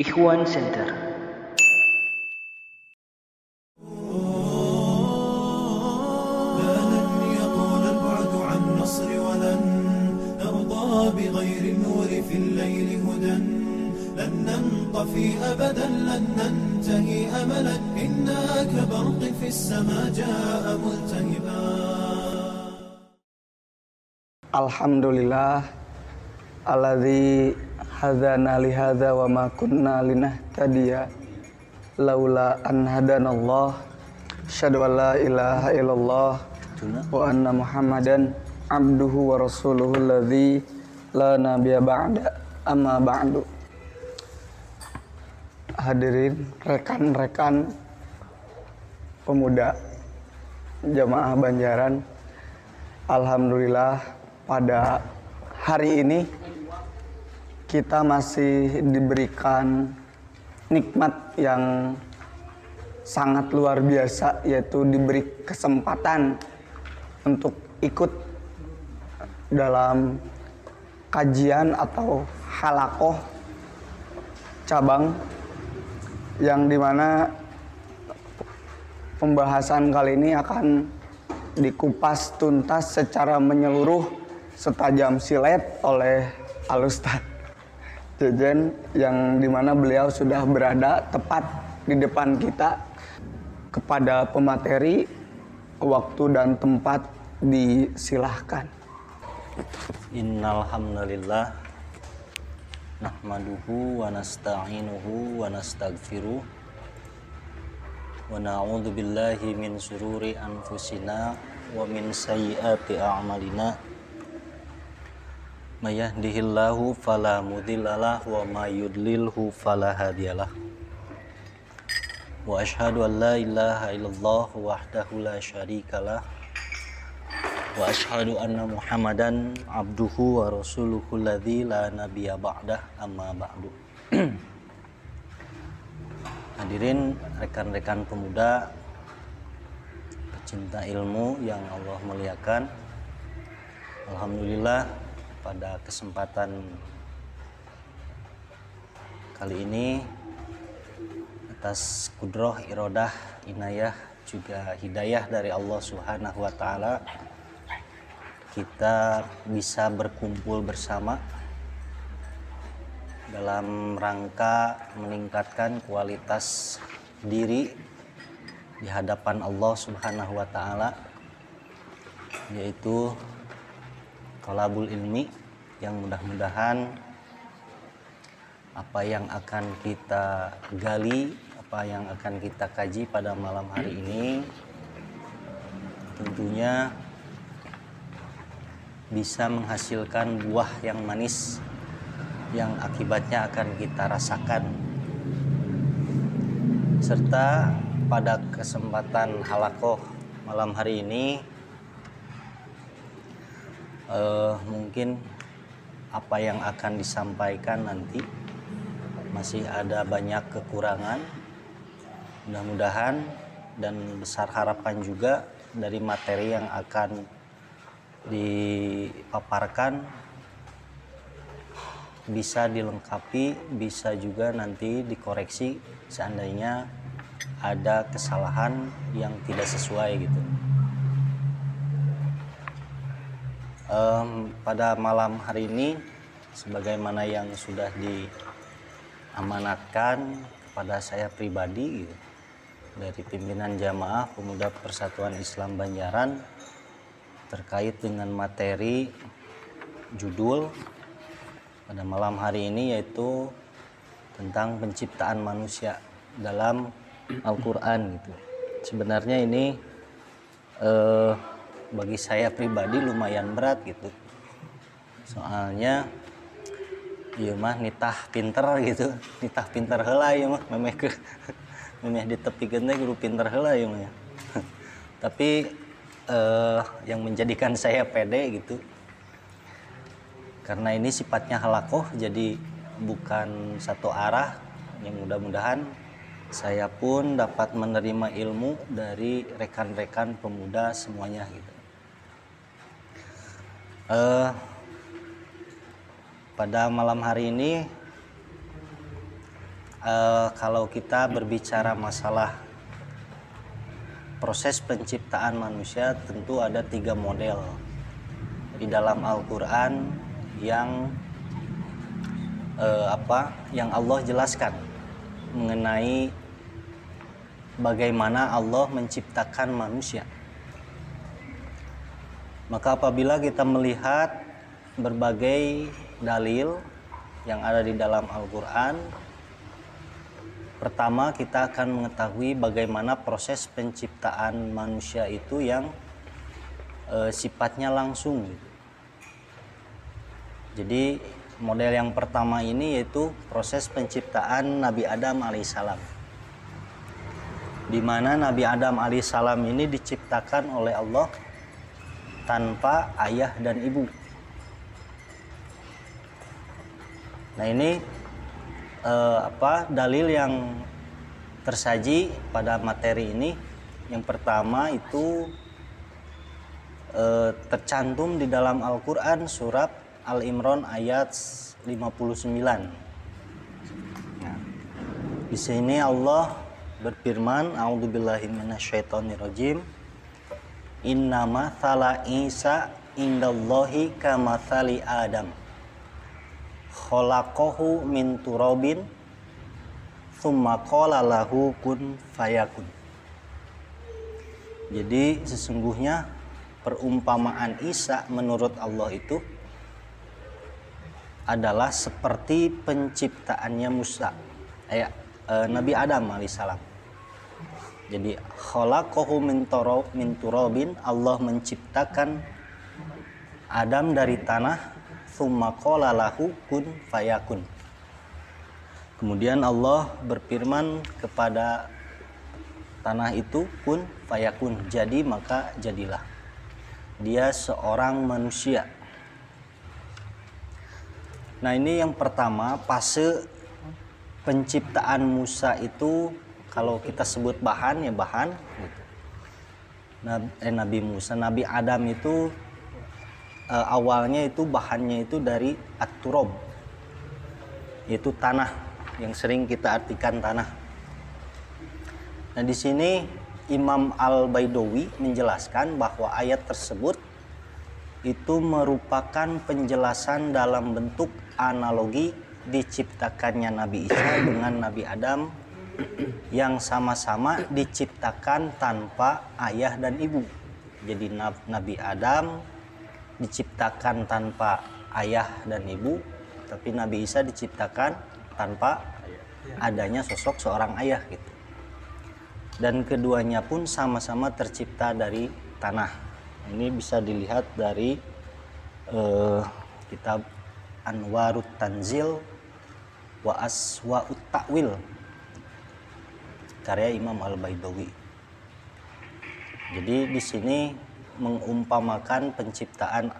Ikhwan Center. لن يطول البعد عن نصر ولن نرضى بغير النور في الليل هدى لن ننطفي أبدا لن ننتهي أملا إنا كبرق في السماء جاء ملتهبا Alhamdulillah alladzi hadzana li hadza wa ma kunna linahtadiya. Laula an hadanallah asyhadu an la ilaha illallah wa anna muhammadan abduhu wa rasuluhu alladzi la nabiyya ba'da. Amma ba'du. Hadirin rekan-rekan pemuda jamaah Banjaran Alhamdulillah pada hari ini kita masih diberikan nikmat yang sangat luar biasa yaitu diberi kesempatan untuk ikut dalam kajian atau halakoh cabang yang di mana pembahasan kali ini akan dikupas tuntas secara menyeluruh setajam silet oleh Alustad Jejen yang di mana beliau sudah berada tepat di depan kita kepada pemateri waktu dan tempat disilahkan. Innal hamdalillah nahmaduhu wa nasta'inuhu wa nastaghfiruh wa na'udzu billahi min sururi anfusina wa min sayyiati a'malina may yahdihillahu fala mudhillalah wa may yudlilhu fala hadiyalah. Wa ashhadu an la ilaha illallah wahdahu la syarikalah wa ashhadu anna muhammadan abduhu wa rasuluhu alladzi la nabiyya ba'dah amma ba'du. Hadirin rekan-rekan pemuda pecinta ilmu yang Allah muliakan. Alhamdulillah pada kesempatan kali ini atas kudroh irodah inayah juga hidayah dari Allah Subhanahu wa taala kita bisa berkumpul bersama dalam rangka meningkatkan kualitas diri di hadapan Allah Subhanahu wa taala yaitu tolabul ilmi yang mudah-mudahan apa yang akan kita gali, apa yang akan kita kaji pada malam hari ini tentunya bisa menghasilkan buah yang manis yang akibatnya akan kita rasakan. Serta pada kesempatan halakoh malam hari ini eh, mungkin apa yang akan disampaikan nanti masih ada banyak kekurangan. Mudah-mudahan dan besar harapan juga dari materi yang akan dipaparkan bisa dilengkapi bisa juga nanti dikoreksi seandainya ada kesalahan yang tidak sesuai gitu Em, pada malam hari ini sebagaimana yang sudah diamanatkan kepada saya pribadi gitu, dari pimpinan jamaah pemuda Persatuan Islam Banjaran terkait dengan materi judul pada malam hari ini yaitu tentang penciptaan manusia dalam Al-Qur'an gitu. Sebenarnya ini eh, bagi saya pribadi lumayan berat gitu. Soalnya iya mah nitah pinter gitu. Nitah pinter heula ya mah memeh ke memeh ditepikeun teh guru pinter heula ya mah ya. tapi eh, yang menjadikan saya pede gitu karena ini sifatnya halakoh jadi bukan satu arah. Yang mudah-mudahan saya pun dapat menerima ilmu dari rekan-rekan pemuda semuanya gitu Eh, pada malam hari ini eh, kalau kita berbicara masalah proses penciptaan manusia tentu ada tiga model di dalam Al-Quran yang eh, apa yang Allah jelaskan mengenai bagaimana Allah menciptakan manusia. Maka apabila kita melihat berbagai dalil yang ada di dalam Al-Qur'an, pertama kita akan mengetahui bagaimana proses penciptaan manusia itu yang e, sifatnya langsung. Jadi model yang pertama ini yaitu proses penciptaan Nabi Adam alaihissalam di mana Nabi Adam alaihissalam ini diciptakan oleh Allah tanpa ayah dan ibu. Nah ini eh, apa dalil yang tersaji pada materi ini yang pertama itu eh, tercantum di dalam Al-Quran surat Al-Imran ayat 59. Nah, di sini Allah berfirman, "A'udzubillahi minasyaitonirrajim. Innama thala Isa indallahi kamathali Adam. Khalaqahu min turabin thumma qala lahu kun fayakun." Jadi sesungguhnya perumpamaan Isa menurut Allah itu adalah seperti penciptaannya Musa, eh, eh, Nabi Adam alaihissalam. Jadi khalaqahu min turabin Allah menciptakan Adam dari tanah qala lahu kun fayakun. Kemudian Allah berfirman kepada tanah itu kun fayakun. Jadi maka jadilah. Dia seorang manusia. Nah, ini yang pertama fase penciptaan Musa itu kalau kita sebut bahan ya bahan. Nabi, eh, Nabi Musa, Nabi Adam itu eh, awalnya itu bahannya itu dari aturob, yaitu tanah yang sering kita artikan tanah. Nah di sini Imam Al Baidowi menjelaskan bahwa ayat tersebut itu merupakan penjelasan dalam bentuk analogi diciptakannya Nabi Isa dengan Nabi Adam yang sama-sama diciptakan tanpa ayah dan ibu. Jadi Nabi Adam diciptakan tanpa ayah dan ibu, tapi Nabi Isa diciptakan tanpa adanya sosok seorang ayah gitu. Dan keduanya pun sama-sama tercipta dari tanah. Ini bisa dilihat dari uh, kitab Anwarut Tanzil wa Aswa'ut Ta'wil karya Imam Al-Baidawi. Jadi di sini mengumpamakan penciptaan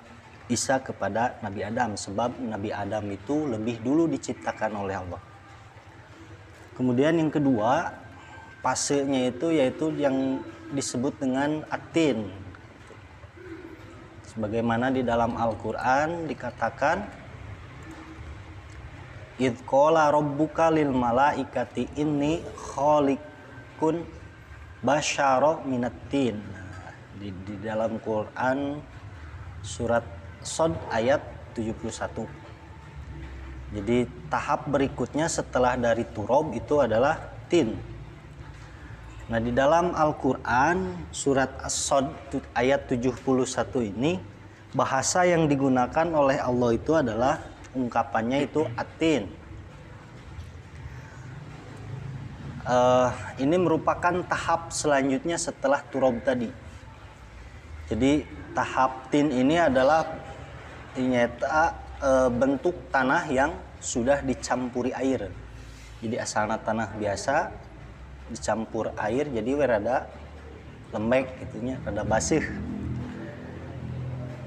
Isa kepada Nabi Adam sebab Nabi Adam itu lebih dulu diciptakan oleh Allah. Kemudian yang kedua, fasenya itu yaitu yang disebut dengan atin. Sebagaimana di dalam Al-Qur'an dikatakan Idkola robbuka lil malaikati inni kholik kun basyaro minatin di, di dalam Quran surat Sod ayat 71 jadi tahap berikutnya setelah dari turob itu adalah tin. Nah di dalam Al-Quran surat As-Sod ayat 71 ini bahasa yang digunakan oleh Allah itu adalah ungkapannya itu atin uh, ini merupakan tahap selanjutnya setelah turob tadi. Jadi tahap tin ini adalah ternyata uh, bentuk tanah yang sudah dicampuri air. Jadi asalnya tanah biasa dicampur air jadi rada lembek gitunya, rada basih.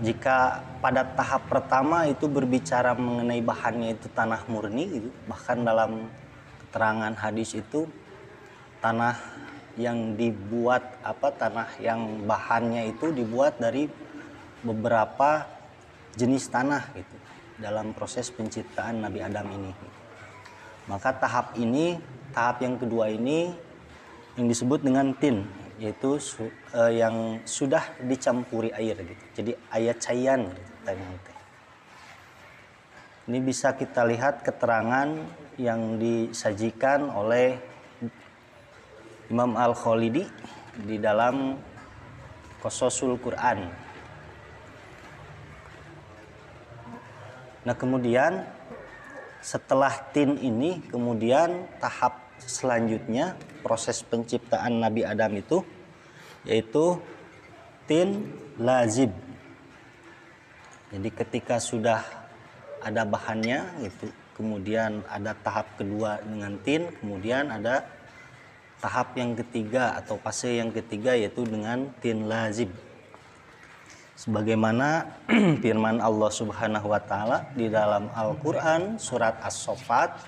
Jika pada tahap pertama itu berbicara mengenai bahannya itu tanah murni gitu, bahkan dalam keterangan hadis itu tanah yang dibuat apa tanah yang bahannya itu dibuat dari beberapa jenis tanah gitu dalam proses penciptaan Nabi Adam ini. Maka tahap ini, tahap yang kedua ini yang disebut dengan tin, yaitu su, eh, yang sudah dicampuri air gitu. Jadi ayat cayan gitu. Ini bisa kita lihat keterangan yang disajikan oleh Imam Al-Khalidi di dalam Kososul Quran. Nah, kemudian setelah tin ini kemudian tahap selanjutnya proses penciptaan Nabi Adam itu yaitu tin lazib. Jadi ketika sudah ada bahannya gitu, kemudian ada tahap kedua dengan tin, kemudian ada tahap yang ketiga atau fase yang ketiga yaitu dengan tin lazib sebagaimana firman Allah Subhanahu wa taala di dalam Al-Qur'an surat As-Saffat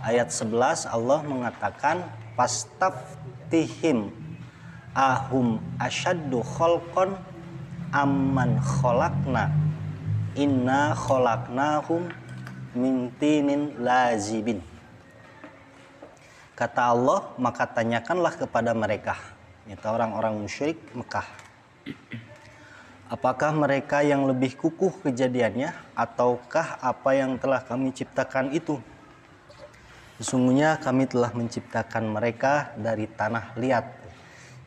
ayat 11 Allah mengatakan pastaftihim ahum asyaddu khalqan amman khalaqna inna khalaqnahum min tinin lazibin kata Allah maka tanyakanlah kepada mereka itu orang-orang musyrik Mekah Apakah mereka yang lebih kukuh kejadiannya ataukah apa yang telah kami ciptakan itu? Sesungguhnya kami telah menciptakan mereka dari tanah liat.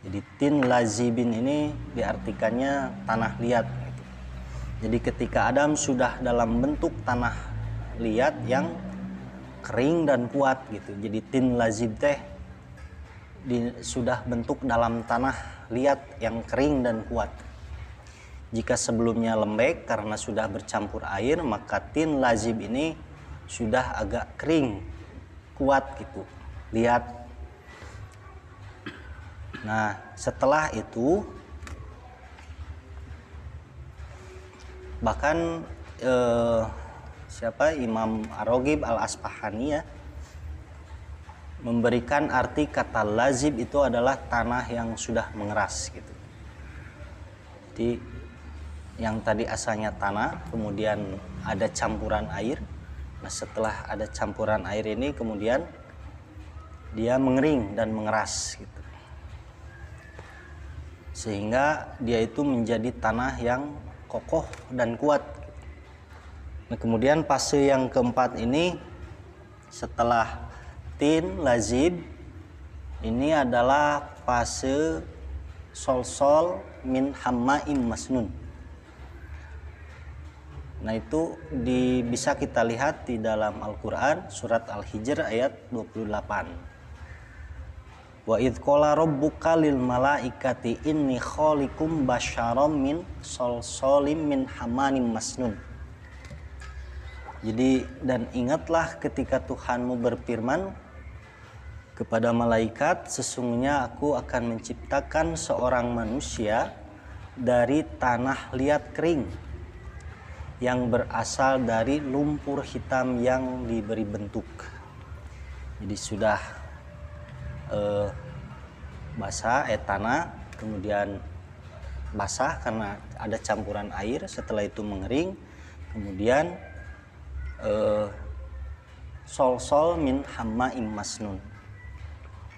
Jadi tin lazibin ini diartikannya tanah liat. Jadi ketika Adam sudah dalam bentuk tanah liat yang kering dan kuat gitu. Jadi tin lazib teh di, sudah bentuk dalam tanah liat yang kering dan kuat. Jika sebelumnya lembek karena sudah bercampur air, maka tin lazib ini sudah agak kering, kuat gitu. Lihat. Nah, setelah itu bahkan eh, siapa? Imam Arogib Al Asfahani ya. Memberikan arti kata lazib itu adalah tanah yang sudah mengeras gitu. Jadi yang tadi asalnya tanah kemudian ada campuran air. Nah setelah ada campuran air ini kemudian dia mengering dan mengeras gitu. Sehingga dia itu menjadi tanah yang kokoh dan kuat nah kemudian fase yang keempat ini setelah tin lazib ini adalah fase sol-sol min hammaim masnun Nah itu di, bisa kita lihat di dalam Al-Quran surat Al-Hijr ayat 28. Wa qala rabbuka lil malaikati inni khalikum basyaram min solsolim min hamanim masnun. Jadi dan ingatlah ketika Tuhanmu berfirman kepada malaikat sesungguhnya aku akan menciptakan seorang manusia dari tanah liat kering yang berasal dari lumpur hitam yang diberi bentuk. Jadi sudah eh, basah eh tanah, kemudian basah karena ada campuran air. Setelah itu mengering, kemudian eh, sol-sol min hamma masnun.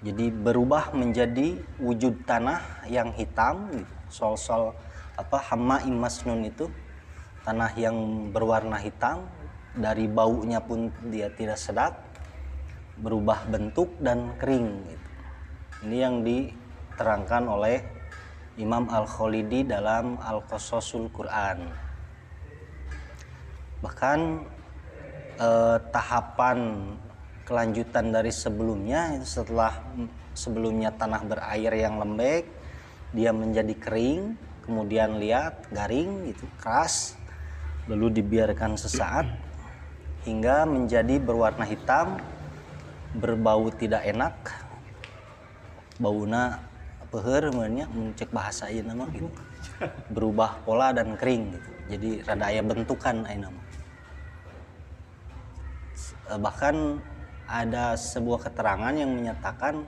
Jadi berubah menjadi wujud tanah yang hitam, sol-sol apa hamma masnun itu tanah yang berwarna hitam dari baunya pun dia tidak sedap berubah bentuk dan kering gitu. ini yang diterangkan oleh Imam Al-Khalidi dalam Al-Qasasul Quran bahkan eh, tahapan kelanjutan dari sebelumnya setelah sebelumnya tanah berair yang lembek dia menjadi kering kemudian lihat garing gitu keras lalu dibiarkan sesaat hingga menjadi berwarna hitam berbau tidak enak bauna peher namanya mencek bahasa ini nama gitu. Berubah pola dan kering gitu. Jadi rada ayah bentukan ayah nama bahkan ada sebuah keterangan yang menyatakan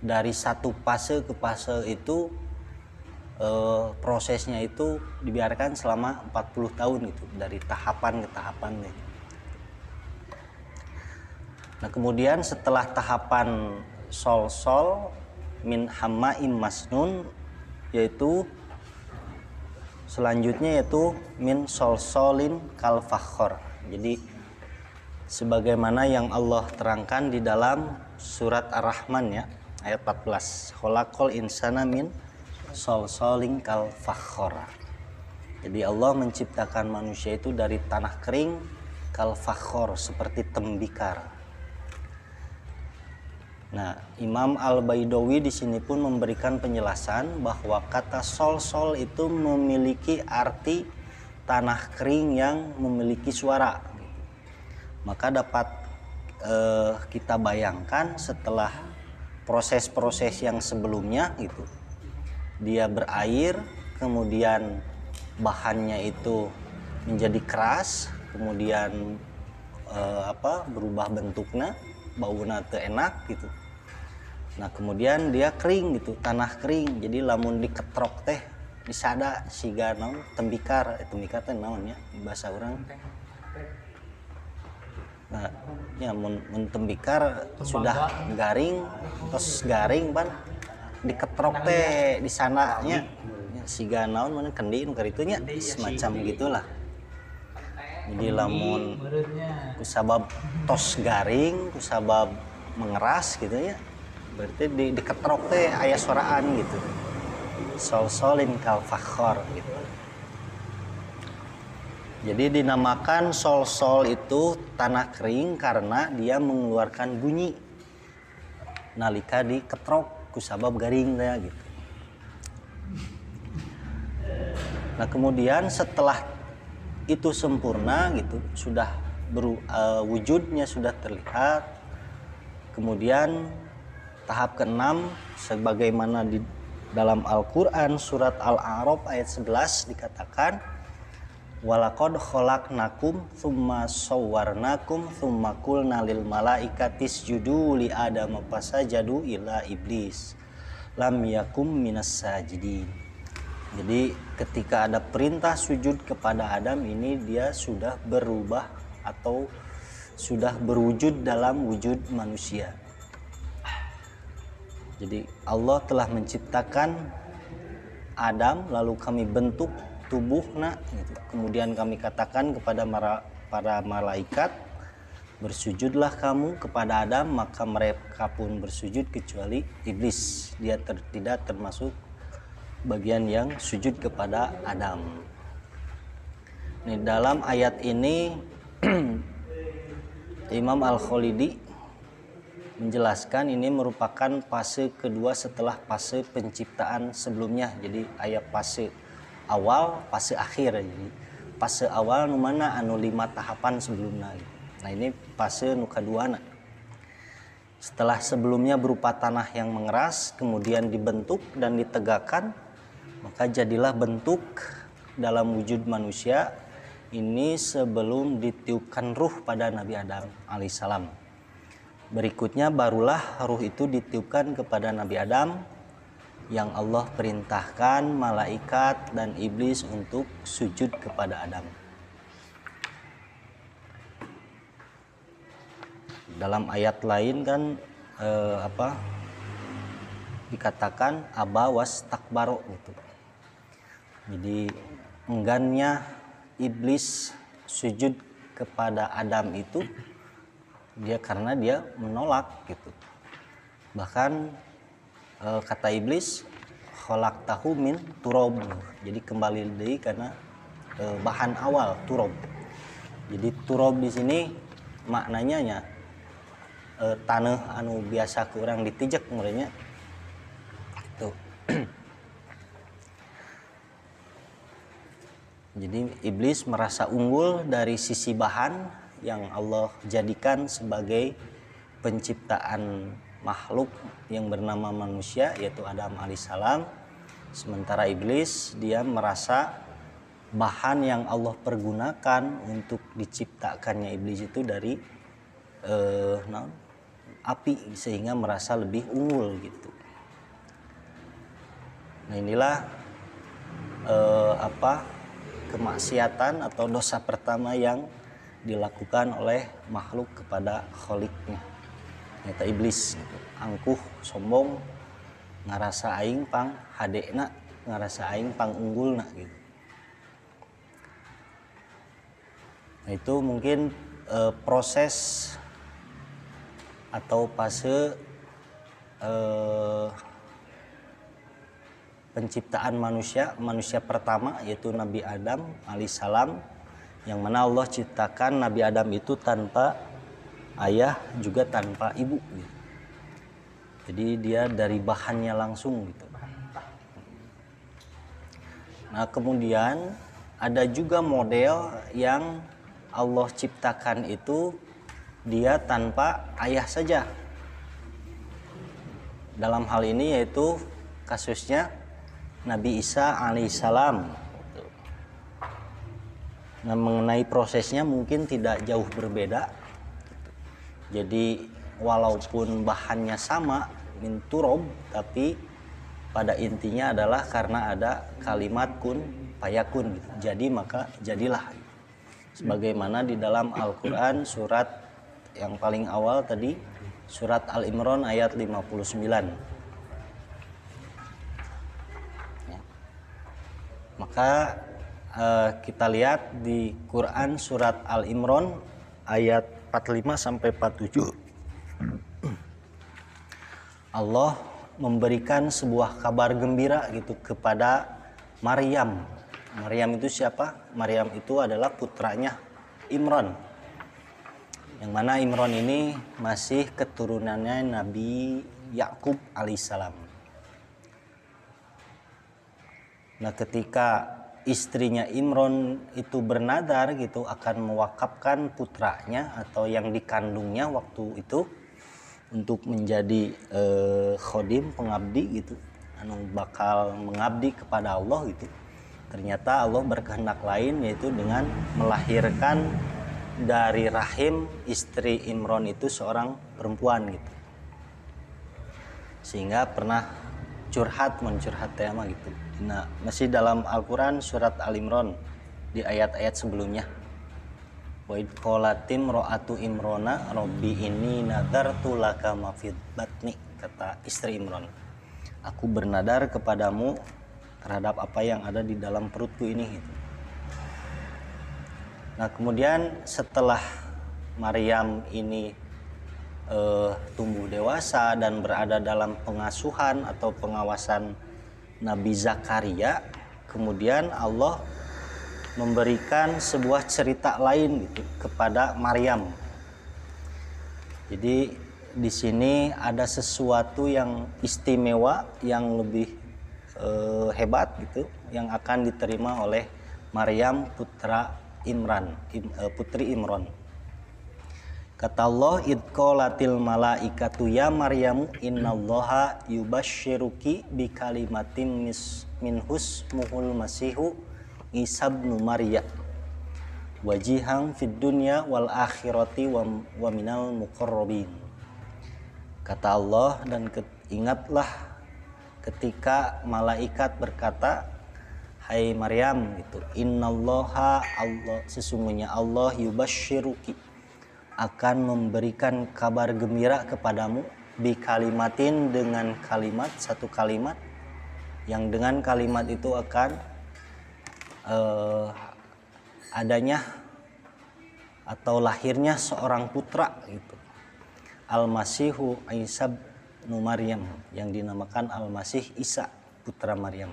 dari satu fase ke fase itu eh, prosesnya itu dibiarkan selama 40 tahun itu dari tahapan ke tahapan nih. Nah kemudian setelah tahapan sol sol min hamaim masnun yaitu selanjutnya yaitu min sol solin kal fakhor. Jadi sebagaimana yang Allah terangkan di dalam surat Ar-Rahman ya ayat 14 khalaqal insana min sol solin kal fakhor. Jadi Allah menciptakan manusia itu dari tanah kering kal fakhor seperti tembikar. Nah, Imam Al-Baidawi di sini pun memberikan penjelasan bahwa kata sol-sol itu memiliki arti tanah kering yang memiliki suara. Maka dapat eh, kita bayangkan setelah proses-proses yang sebelumnya gitu. Dia berair, kemudian bahannya itu menjadi keras, kemudian eh, apa berubah bentuknya, baunya enak gitu nah kemudian dia kering gitu tanah kering jadi lamun diketrok teh disada siga naon tembikar eh, tembikar teh naon ya bahasa orang nah ya mun, mun tembikar sudah garing terus garing ban diketrok teh di sana nya siga naon mana kendi nu nya semacam gitulah. Jadi lamun kusabab tos garing kusabab mengeras gitu ya. Berarti di, diketrok teh ayah suaraan gitu. Sol solin kal fakhor gitu jadi dinamakan sol sol itu tanah kering karena dia mengeluarkan bunyi nalika diketrok kusabab garing ya gitu. Nah kemudian setelah itu sempurna gitu sudah beru, uh, wujudnya sudah terlihat kemudian tahap keenam sebagaimana di dalam Al-Qur'an surat Al-A'raf ayat 11 dikatakan walaqad khalaqnakum thumma sawwarnakum thumma qulna lil malaikati isjudu li adama fasajadu ila iblis. Lam yakum minas sajidin. Jadi ketika ada perintah sujud kepada Adam ini dia sudah berubah atau sudah berwujud dalam wujud manusia. Jadi Allah telah menciptakan Adam lalu kami bentuk tubuhnya gitu. Kemudian kami katakan kepada para malaikat bersujudlah kamu kepada Adam maka mereka pun bersujud kecuali iblis dia ter, tidak termasuk bagian yang sujud kepada Adam. Ini dalam ayat ini Imam Al-Khalidi menjelaskan ini merupakan fase kedua setelah fase penciptaan sebelumnya jadi ayat fase awal fase akhir jadi fase awal nu mana anu lima tahapan sebelumnya nah ini fase nu kedua nah. setelah sebelumnya berupa tanah yang mengeras kemudian dibentuk dan ditegakkan maka jadilah bentuk dalam wujud manusia ini sebelum ditiupkan ruh pada Nabi Adam alaihissalam. Berikutnya barulah ruh itu ditiupkan kepada Nabi Adam yang Allah perintahkan malaikat dan iblis untuk sujud kepada Adam. Dalam ayat lain kan eh, apa dikatakan aba was takbaro gitu. Jadi enggannya iblis sujud kepada Adam itu dia karena dia menolak gitu bahkan e, kata iblis kholak tahu min turob jadi kembali dari karena e, bahan awal turob jadi turob di sini maknanya nya e, tanah anu biasa kurang ditijak mulainya. Itu. Jadi iblis merasa unggul dari sisi bahan yang Allah jadikan sebagai penciptaan makhluk yang bernama manusia yaitu Adam alaihissalam sementara iblis dia merasa bahan yang Allah pergunakan untuk diciptakannya iblis itu dari eh, nah, api sehingga merasa lebih unggul gitu. Nah inilah eh, apa kemaksiatan atau dosa pertama yang dilakukan oleh makhluk kepada kholiknya nyata iblis gitu. Angkuh sombong ngarasa aing pang hadekna ngarasa aing pang unggulna gitu nah, itu mungkin eh, proses atau fase eh, penciptaan manusia manusia pertama yaitu Nabi Adam alaihissalam yang mana Allah ciptakan Nabi Adam itu tanpa ayah juga tanpa ibu gitu. Jadi dia dari bahannya langsung gitu. Nah kemudian ada juga model yang Allah ciptakan itu dia tanpa ayah saja. Dalam hal ini yaitu kasusnya Nabi Isa alaihissalam Nah, mengenai prosesnya mungkin tidak jauh berbeda. Jadi walaupun bahannya sama min turob, tapi pada intinya adalah karena ada kalimat kun payakun. Jadi maka jadilah. Sebagaimana di dalam Al-Qur'an surat yang paling awal tadi surat Al-Imran ayat 59. Ya. Maka uh, kita lihat di Quran surat Al Imran ayat 45 sampai 47. Allah memberikan sebuah kabar gembira gitu kepada Maryam. Maryam itu siapa? Maryam itu adalah putranya Imran. Yang mana Imran ini masih keturunannya Nabi Yakub alaihissalam. Nah, ketika istrinya Imron itu bernadar gitu akan mewakafkan putranya atau yang dikandungnya waktu itu untuk menjadi eh, khodim pengabdi gitu. Anu bakal mengabdi kepada Allah gitu. Ternyata Allah berkehendak lain yaitu dengan melahirkan dari rahim istri Imron itu seorang perempuan gitu. Sehingga pernah curhat mencurhat tema gitu. Nah, masih dalam Al-Quran surat Al-Imran di ayat-ayat sebelumnya. Wa qolatim ro'atu imrona robbi ini nadar tulaka mafid batni kata istri Imron. Aku bernadar kepadamu terhadap apa yang ada di dalam perutku ini. Gitu. Nah kemudian setelah Maryam ini uh, tumbuh dewasa dan berada dalam pengasuhan atau pengawasan Nabi Zakaria kemudian Allah memberikan sebuah cerita lain gitu kepada Maryam. Jadi di sini ada sesuatu yang istimewa yang lebih eh, hebat gitu yang akan diterima oleh Maryam putra Imran, im, eh, putri Imran. Kata Allah, idqolatil malaikatu ya Maryamu innallaha yubashiruki bi kalimatin minhus muhul masihu isabnu Maryam wajihang fid dunya wal akhirati wa, minal muqarrabin. Kata Allah dan ingatlah ketika malaikat berkata Hai Maryam gitu innallaha Allah sesungguhnya Allah yubashiruki akan memberikan kabar gembira kepadamu bi kalimatin dengan kalimat satu kalimat yang dengan kalimat itu akan uh, adanya atau lahirnya seorang putra gitu. Al-Masihu Isa bin Maryam yang dinamakan Al-Masih Isa putra Maryam.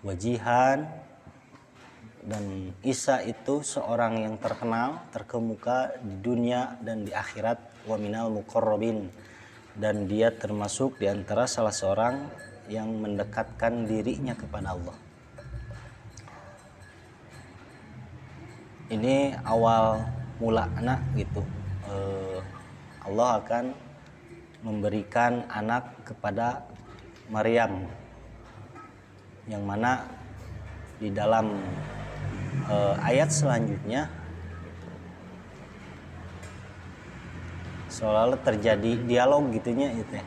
Wajihan dan Isa itu seorang yang terkenal, terkemuka di dunia dan di akhirat. Wa minal muqarrabin dan dia termasuk di antara salah seorang yang mendekatkan dirinya kepada Allah. Ini awal mula anak gitu. Eh, Allah akan memberikan anak kepada Maryam yang mana di dalam uh, ayat selanjutnya seolah-olah terjadi dialog gitunya itu ya.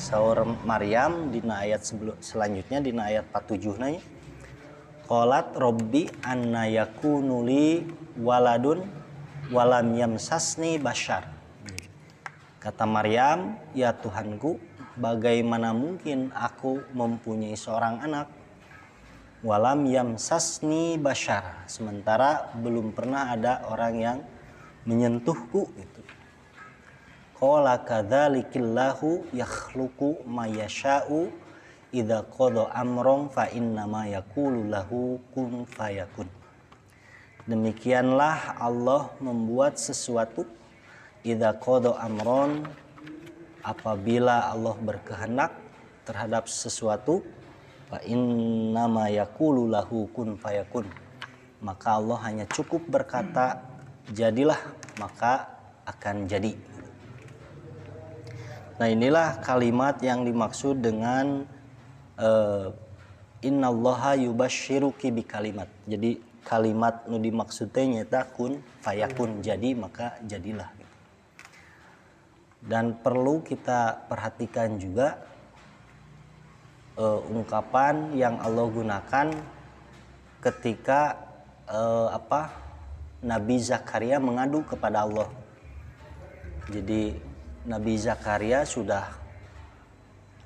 Saur Maryam di ayat sebelum selanjutnya di ayat 47 nanya Qalat Robbi anna yakunuli waladun walam yamsasni bashar. Kata Maryam, "Ya Tuhanku, bagaimana mungkin aku mempunyai seorang anak? Walam yamsasni bashar. Sementara belum pernah ada orang yang menyentuhku itu. Qala kadzalikillahu yakhluqu ma yasha'u idza qada amron fa innama yaqulu lahu kun fayakun. Demikianlah Allah membuat sesuatu. Idza qada amron apabila Allah berkehendak terhadap sesuatu fa innama yaqulu lahu kun fayakun. Maka Allah hanya cukup berkata jadilah maka akan jadi. Nah inilah kalimat yang dimaksud dengan uh, innallaha yubashiruki bi kalimat jadi kalimat nu dimaksudnya nyata kun fayakun. Jadi maka jadilah. Dan perlu kita perhatikan juga uh, ungkapan yang Allah gunakan ketika uh, apa Nabi Zakaria mengadu kepada Allah. Jadi Nabi Zakaria sudah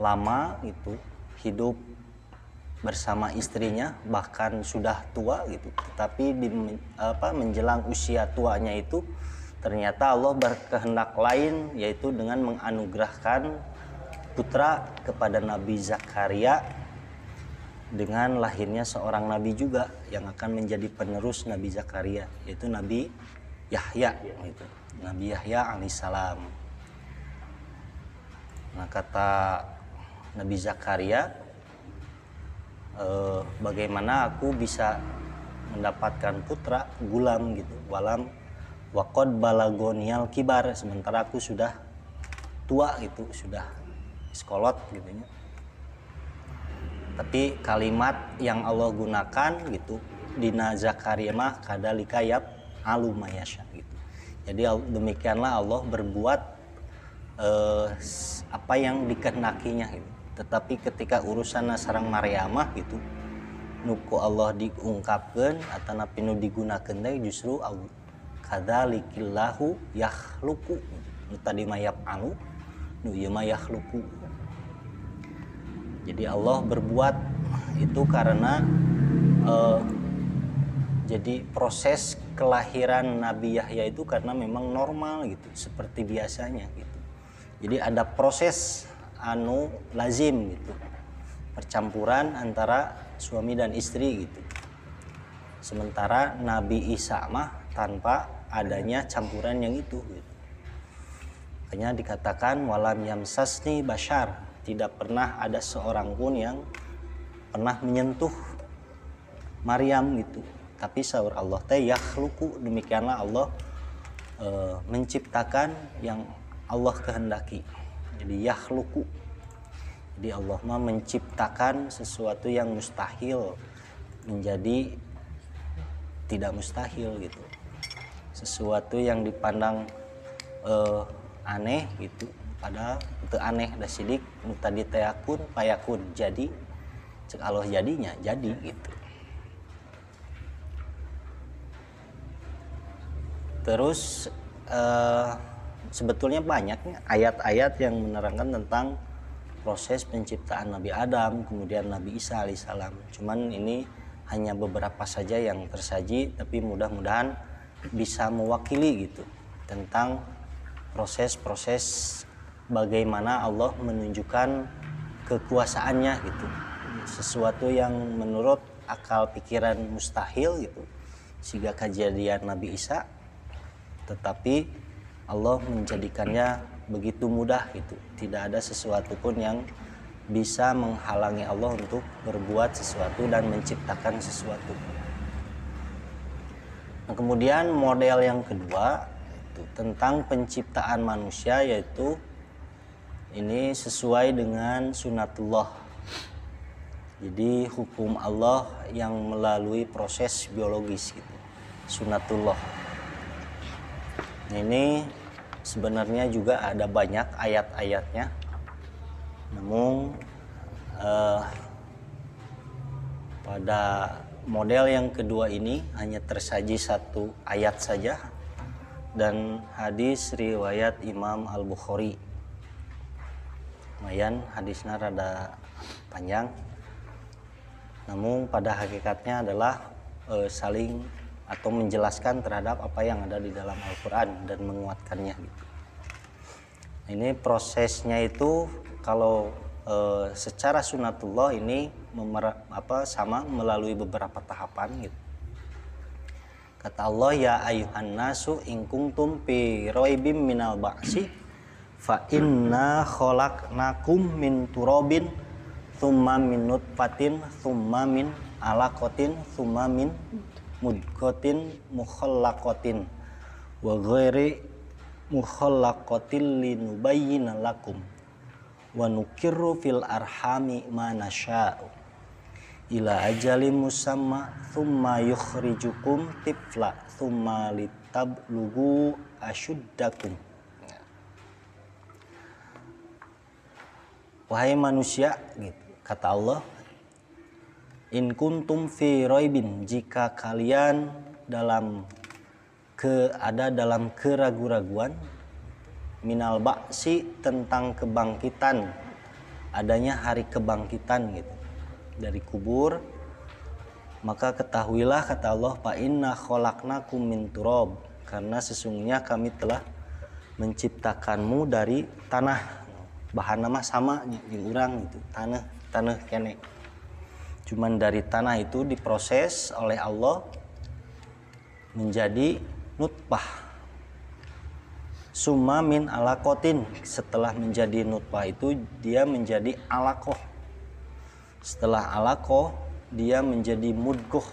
lama itu hidup bersama istrinya bahkan sudah tua gitu tetapi di apa menjelang usia tuanya itu ternyata Allah berkehendak lain yaitu dengan menganugerahkan putra kepada Nabi Zakaria dengan lahirnya seorang nabi juga yang akan menjadi penerus Nabi Zakaria yaitu Nabi Yahya gitu. Nabi Yahya alaihissalam. Nah kata Nabi Zakaria eh, bagaimana aku bisa mendapatkan putra gulam gitu walam. Wakod balagonial kibar sementara aku sudah tua gitu sudah sekolot gitu ya. Tapi kalimat yang Allah gunakan gitu dina Zakaria mah kadalika yab alumayasya gitu. Jadi demikianlah Allah berbuat eh, apa yang dikenakinya gitu tetapi ketika urusan sarang Maryamah gitu nuku Allah diungkapkan atau napi nu digunakan justru Allah kadzalikillahu yakhluqu. Nu tadi mayap anu nu yakhluqu. Jadi Allah berbuat itu karena uh, jadi proses kelahiran Nabi Yahya itu karena memang normal gitu seperti biasanya gitu. Jadi ada proses anu lazim gitu. Percampuran antara suami dan istri gitu. Sementara Nabi Isa mah tanpa adanya campuran yang itu gitu. Makanya dikatakan walam yamsasni bashar. Tidak pernah ada seorang pun yang pernah menyentuh Maryam gitu. Tapi sahur Allah teh yakhluku demikianlah Allah e, menciptakan yang Allah kehendaki jadi yakhluku jadi Allah mah menciptakan sesuatu yang mustahil menjadi tidak mustahil gitu. Sesuatu yang dipandang uh, aneh gitu. Padahal itu aneh dan sidik. Tadi teakun payakun. Jadi cek Allah jadinya jadi gitu. Terus uh, sebetulnya banyaknya ayat-ayat yang menerangkan tentang proses penciptaan Nabi Adam kemudian Nabi Isa alaihissalam cuman ini hanya beberapa saja yang tersaji tapi mudah-mudahan bisa mewakili gitu tentang proses-proses bagaimana Allah menunjukkan kekuasaannya gitu. Sesuatu yang menurut akal pikiran mustahil gitu. Sehingga kejadian Nabi Isa tetapi Allah menjadikannya begitu mudah gitu tidak ada sesuatu pun yang bisa menghalangi Allah untuk berbuat sesuatu dan menciptakan sesuatu Nah, kemudian model yang kedua itu tentang penciptaan manusia yaitu ini sesuai dengan sunatullah. Jadi hukum Allah yang melalui proses biologis gitu. Sunatullah. Ini sebenarnya juga ada banyak ayat-ayatnya. Namun eh, pada model yang kedua ini hanya tersaji satu ayat saja dan hadis riwayat Imam Al Bukhari. Lumayan hadisnya rada panjang. Namun pada hakikatnya adalah e, saling atau menjelaskan terhadap apa yang ada di dalam Al-Quran dan menguatkannya. Gitu. Ini prosesnya itu kalau e, secara sunatullah ini memer, apa sama melalui beberapa tahapan gitu. Kata Allah ya ayuhan nasu in kuntum fi raibim minal ba'si fa inna khalaqnakum min turabin thumma min nutfatin thumma min alaqatin thumma min mudghatin mukhallaqatin wa ghairi mukhallaqatin linubayyana lakum. Wa nukirru fil arhami ma nasya'u ila ajali musamma thumma yukhrijukum tifla thumma litablugu asyuddakum Wahai manusia gitu kata Allah In kuntum fi roibin jika kalian dalam ke ada dalam keraguan-raguan minal baksi tentang kebangkitan adanya hari kebangkitan gitu dari kubur maka ketahuilah kata Allah fa inna khalaqnakum min turab karena sesungguhnya kami telah menciptakanmu dari tanah. Bahan nama sama yang orang gitu tanah tanah kene cuman dari tanah itu diproses oleh Allah menjadi nutpah summa min alakotin. Setelah menjadi nutpah itu dia menjadi alakoh. Setelah alakoh dia menjadi mudgoh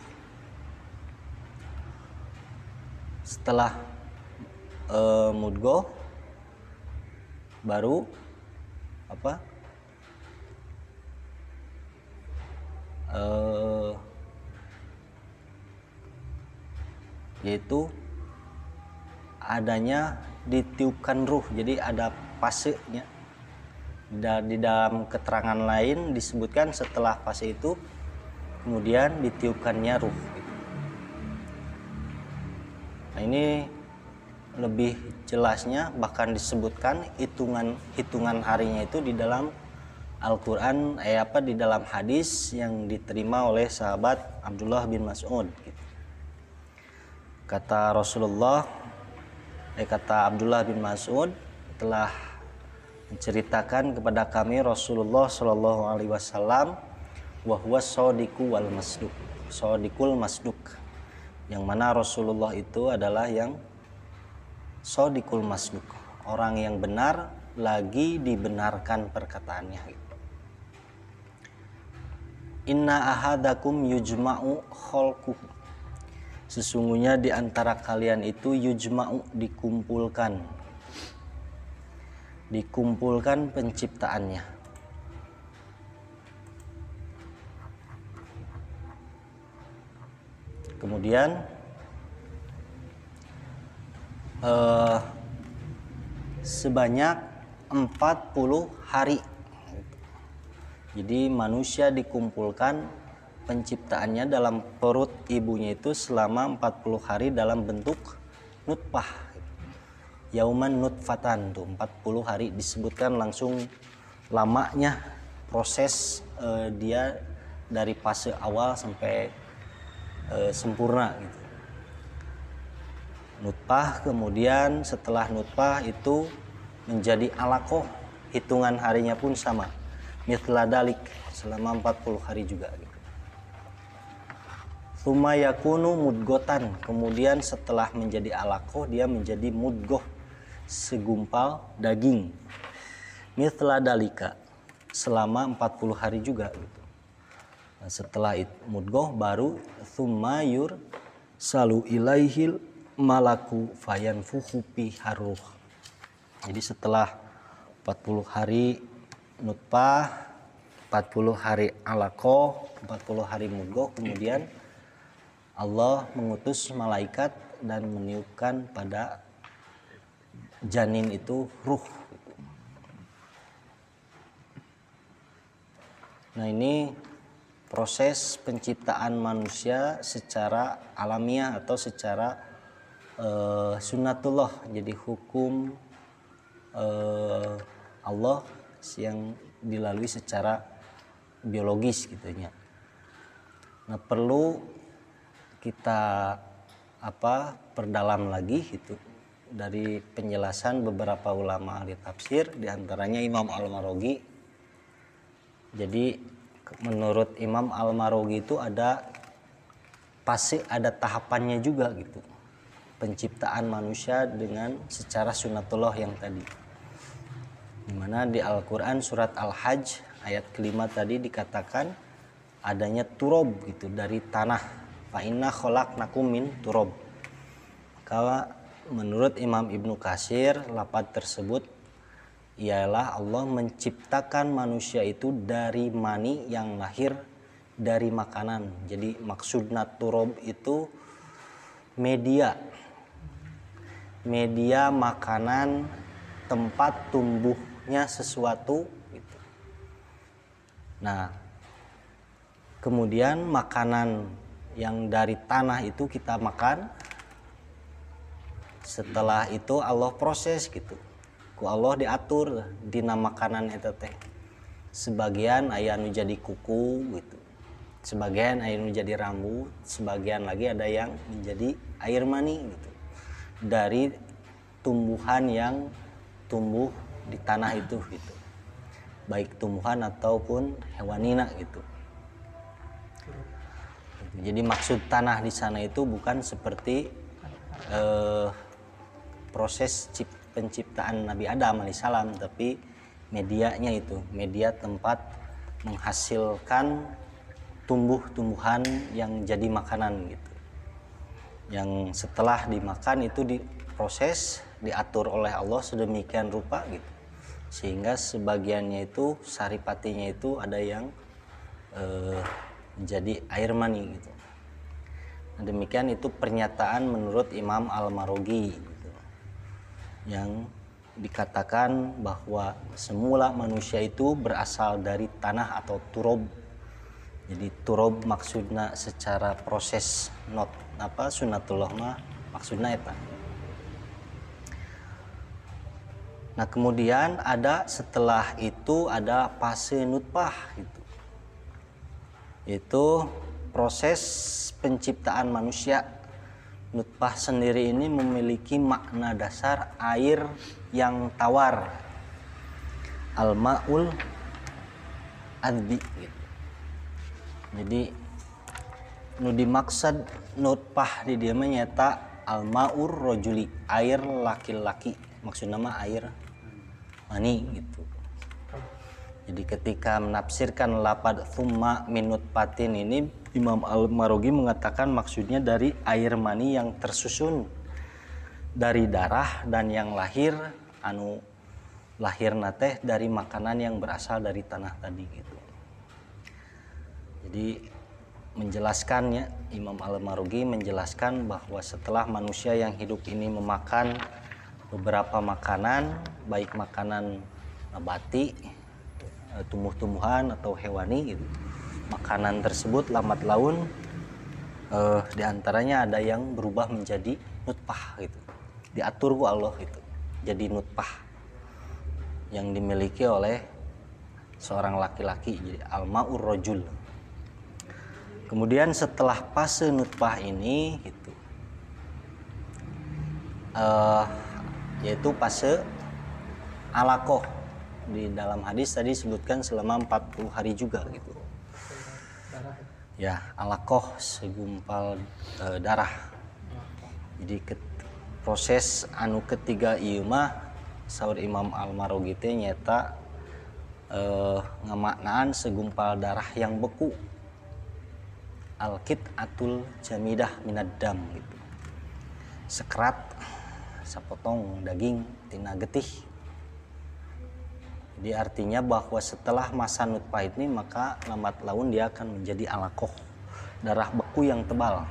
setelah uh, mudgoh baru apa uh, yaitu adanya ditiupkan ruh. Jadi ada fasenya. Di dalam keterangan lain disebutkan setelah fase itu kemudian ditiupkannya ruh. Nah ini lebih jelasnya bahkan disebutkan hitungan hitungan harinya itu di dalam Al-Quran eh apa di dalam hadis yang diterima oleh sahabat Abdullah bin Mas'ud gitu. kata Rasulullah eh kata Abdullah bin Mas'ud telah menceritakan kepada kami Rasulullah Shallallahu Alaihi Wasallam wahwa sodiku wal masduk sodikul masduk yang mana Rasulullah itu adalah yang sodikul masduk orang yang benar lagi dibenarkan perkataannya inna ahadakum yujma'u kholkuhu sesungguhnya di antara kalian itu yujma'u dikumpulkan. Dikumpulkan penciptaannya. Kemudian uh, sebanyak 40 hari. Jadi manusia dikumpulkan penciptaannya dalam perut ibunya itu selama 40 hari dalam bentuk nutfah. Yauman nutfatan tuh 40 hari disebutkan langsung lamanya proses uh, dia dari fase awal sampai uh, sempurna gitu nutpah kemudian setelah nutpah itu menjadi alakoh hitungan harinya pun sama mitla dalik selama 40 hari juga gitu. Yakunu mudgotan kemudian setelah menjadi alakoh dia menjadi mudgoh segumpal daging mitla dalika selama 40 hari juga gitu. Nah, setelah itu mudgoh baru thumma yur salu ilaihil malaku fayan fuhupi haruh jadi setelah 40 hari nutpah 40 hari alako 40 hari mugo kemudian Allah mengutus malaikat dan meniupkan pada janin itu ruh. Nah ini proses penciptaan manusia secara alamiah atau secara eh, sunnatullah. Jadi hukum eh, Allah yang dilalui secara biologis gitu ya. Nah perlu kita apa perdalam lagi gitu dari penjelasan beberapa ulama ahli tafsir di antaranya Imam Al-Marogi. Jadi menurut Imam Al-Marogi itu ada pasti ada tahapannya juga gitu. Penciptaan manusia dengan secara sunatullah yang tadi di mana di Al-Quran surat Al-Hajj ayat kelima tadi dikatakan adanya turob gitu dari tanah. Fa inna khalaqnakum min turob kalau menurut Imam Ibnu Kasir lapat tersebut ialah Allah menciptakan manusia itu dari mani yang lahir dari makanan. Jadi maksudnya turob itu media. Media makanan tempat tumbuhnya sesuatu gitu. Nah, kemudian makanan yang dari tanah itu kita makan. Setelah itu Allah proses gitu. Ku Allah diatur dina makanan itu teh. Sebagian ayah nu jadi kuku gitu. Sebagian ayah nu jadi rambut, sebagian lagi ada yang menjadi air mani gitu. Dari tumbuhan yang tumbuh di tanah itu gitu. Baik tumbuhan ataupun hewanina gitu. Jadi maksud tanah di sana itu bukan seperti eh, proses penciptaan Nabi Adam alaihissalam tapi medianya itu media tempat menghasilkan tumbuh-tumbuhan yang jadi makanan gitu. Yang setelah dimakan itu diproses diatur oleh Allah sedemikian rupa gitu sehingga sebagiannya itu saripatinya itu ada yang eh, menjadi air mani gitu. Nah, demikian itu pernyataan menurut Imam Al-Marogi gitu, yang dikatakan bahwa semula manusia itu berasal dari tanah atau turob. Jadi turob maksudnya secara proses not apa sunatullah mah maksudnya itu Nah kemudian ada setelah itu ada fase nutpah itu. Itu proses penciptaan manusia. Nutpah sendiri ini memiliki makna dasar air yang tawar. Al-ma'ul adbi gitu. Jadi nu dimaksud nutpah di dia menyata al-ma'ur rojuli air laki-laki maksud nama air mani gitu jadi ketika menafsirkan lapad thumma minut patin ini Imam Al-Marogi mengatakan maksudnya dari air mani yang tersusun dari darah dan yang lahir anu lahir nate dari makanan yang berasal dari tanah tadi gitu. Jadi menjelaskannya Imam Al-Marugi menjelaskan bahwa setelah manusia yang hidup ini memakan beberapa makanan baik makanan nabati eh, tumbuh-tumbuhan atau hewani gitu. Makanan tersebut lambat laun eh, di antaranya ada yang berubah menjadi nutpah gitu. Diatur ku Allah gitu jadi nutpah yang dimiliki oleh seorang laki-laki jadi almaur rojul kemudian setelah fase nutpah ini gitu uh, yaitu fase alakoh di dalam hadis tadi sebutkan selama 40 hari juga gitu. Ya alakoh segumpal e, darah. Jadi ke, proses anu ketiga mah saur Imam Al-Marogi nyata e, ngamaknaan segumpal darah yang beku. Alkit atul jamidah minadam gitu. Sekrat sapotong daging tina getih jadi artinya bahwa setelah masa nutpah ini maka lambat laun dia akan menjadi alakoh darah beku yang tebal.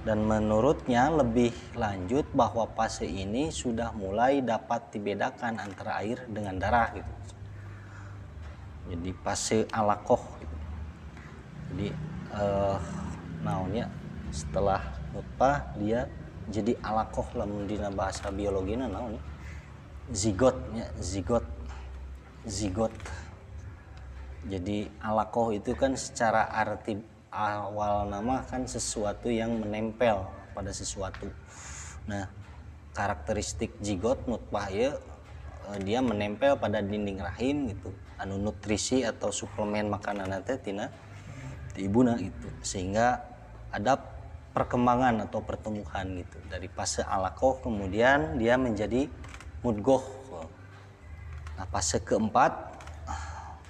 Dan menurutnya lebih lanjut bahwa fase ini sudah mulai dapat dibedakan antara air dengan darah gitu. Jadi fase alakoh gitu. jadi eh, naonnya setelah nutpah dia jadi alakoh lamun dina bahasa biologi naon zigot ya zigot zigot. Jadi alakoh itu kan secara arti awal nama kan sesuatu yang menempel pada sesuatu. Nah karakteristik zigot nutfah ya eh, dia menempel pada dinding rahim gitu. Anu nutrisi atau suplemen makanan nanti tina di ibuna gitu. Sehingga ada perkembangan atau pertumbuhan gitu. Dari fase alakoh kemudian dia menjadi mudgoh. Nah keempat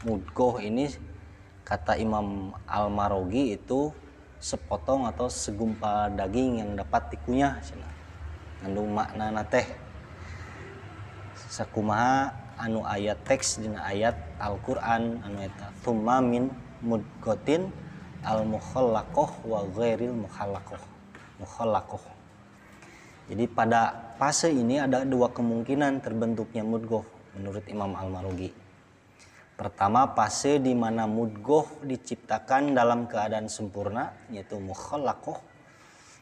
mudgoh ini kata Imam Al-Marogi itu sepotong atau segumpal daging yang dapat dikunyah ngandung makna teh. Sakumaha anu ayat teks dina ayat Al-Qur'an anu eta thumma min mudgotin al mukhallaqah wa ghairil mukhallaqah mukhallaqah jadi pada fase ini ada dua kemungkinan terbentuknya mudgoh menurut Imam Al-Marugi pertama fase di mana mudgoh diciptakan dalam keadaan sempurna yaitu mukhallaqah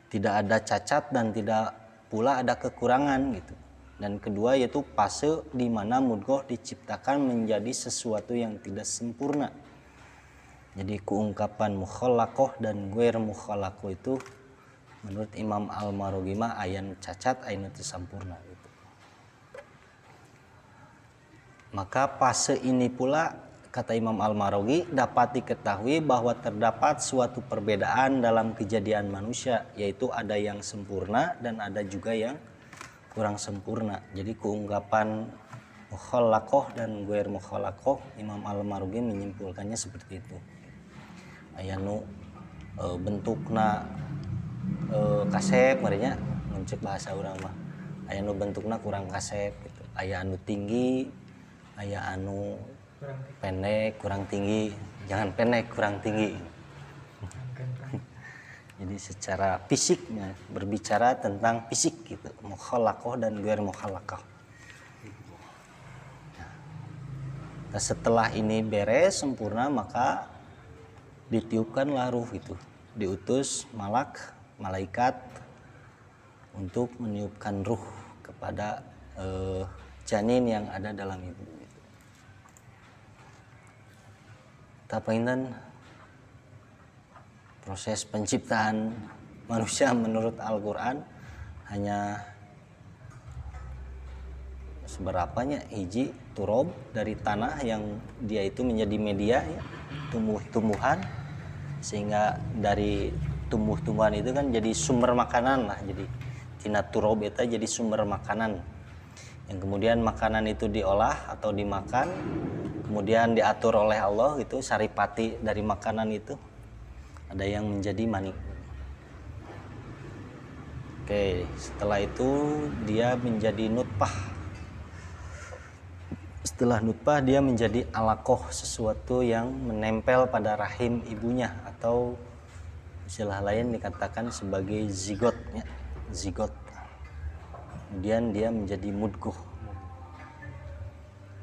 tidak ada cacat dan tidak pula ada kekurangan gitu. Dan kedua yaitu fase di mana mudgoh diciptakan menjadi sesuatu yang tidak sempurna. Jadi keungkapan mukhalakoh dan guer mukhalakoh itu menurut Imam Al-Marugi mah cacat ayan itu sempurna gitu. Maka fase ini pula kata Imam Al-Marogi dapat diketahui bahwa terdapat suatu perbedaan dalam kejadian manusia yaitu ada yang sempurna dan ada juga yang kurang sempurna jadi keungkapan mukhalakoh dan guer mukhalakoh Imam Al-Marogi menyimpulkannya seperti itu ayanu e, bentukna e, kasep marinya mencek bahasa orang mah. Ayanu bentukna kurang kasep gitu. Aya anu tinggi aya anu pendek kurang tinggi. Jangan pendek kurang tinggi. Jadi secara fisiknya berbicara tentang fisik gitu. Mukhalakoh dan guer mukhalakoh. Nah, setelah ini beres sempurna maka ditiupkanlah ruh itu. Diutus malak malaikat untuk meniupkan ruh kepada eh, janin yang ada dalam ibu. Tapainten proses penciptaan manusia menurut Al-Quran hanya seberapanya hiji turob dari tanah yang dia itu menjadi media ya, tumbuh-tumbuhan sehingga dari tumbuh-tumbuhan itu kan jadi sumber makanan lah. Jadi tina turob itu jadi sumber makanan. Yang kemudian makanan itu diolah atau dimakan kemudian diatur oleh Allah itu saripati dari makanan itu ada yang menjadi manik oke setelah itu dia menjadi nutpah. Setelah nutpah dia menjadi alakoh sesuatu yang menempel pada rahim ibunya atau istilah lain dikatakan sebagai zigot ya. zigot. Kemudian dia menjadi mudguh.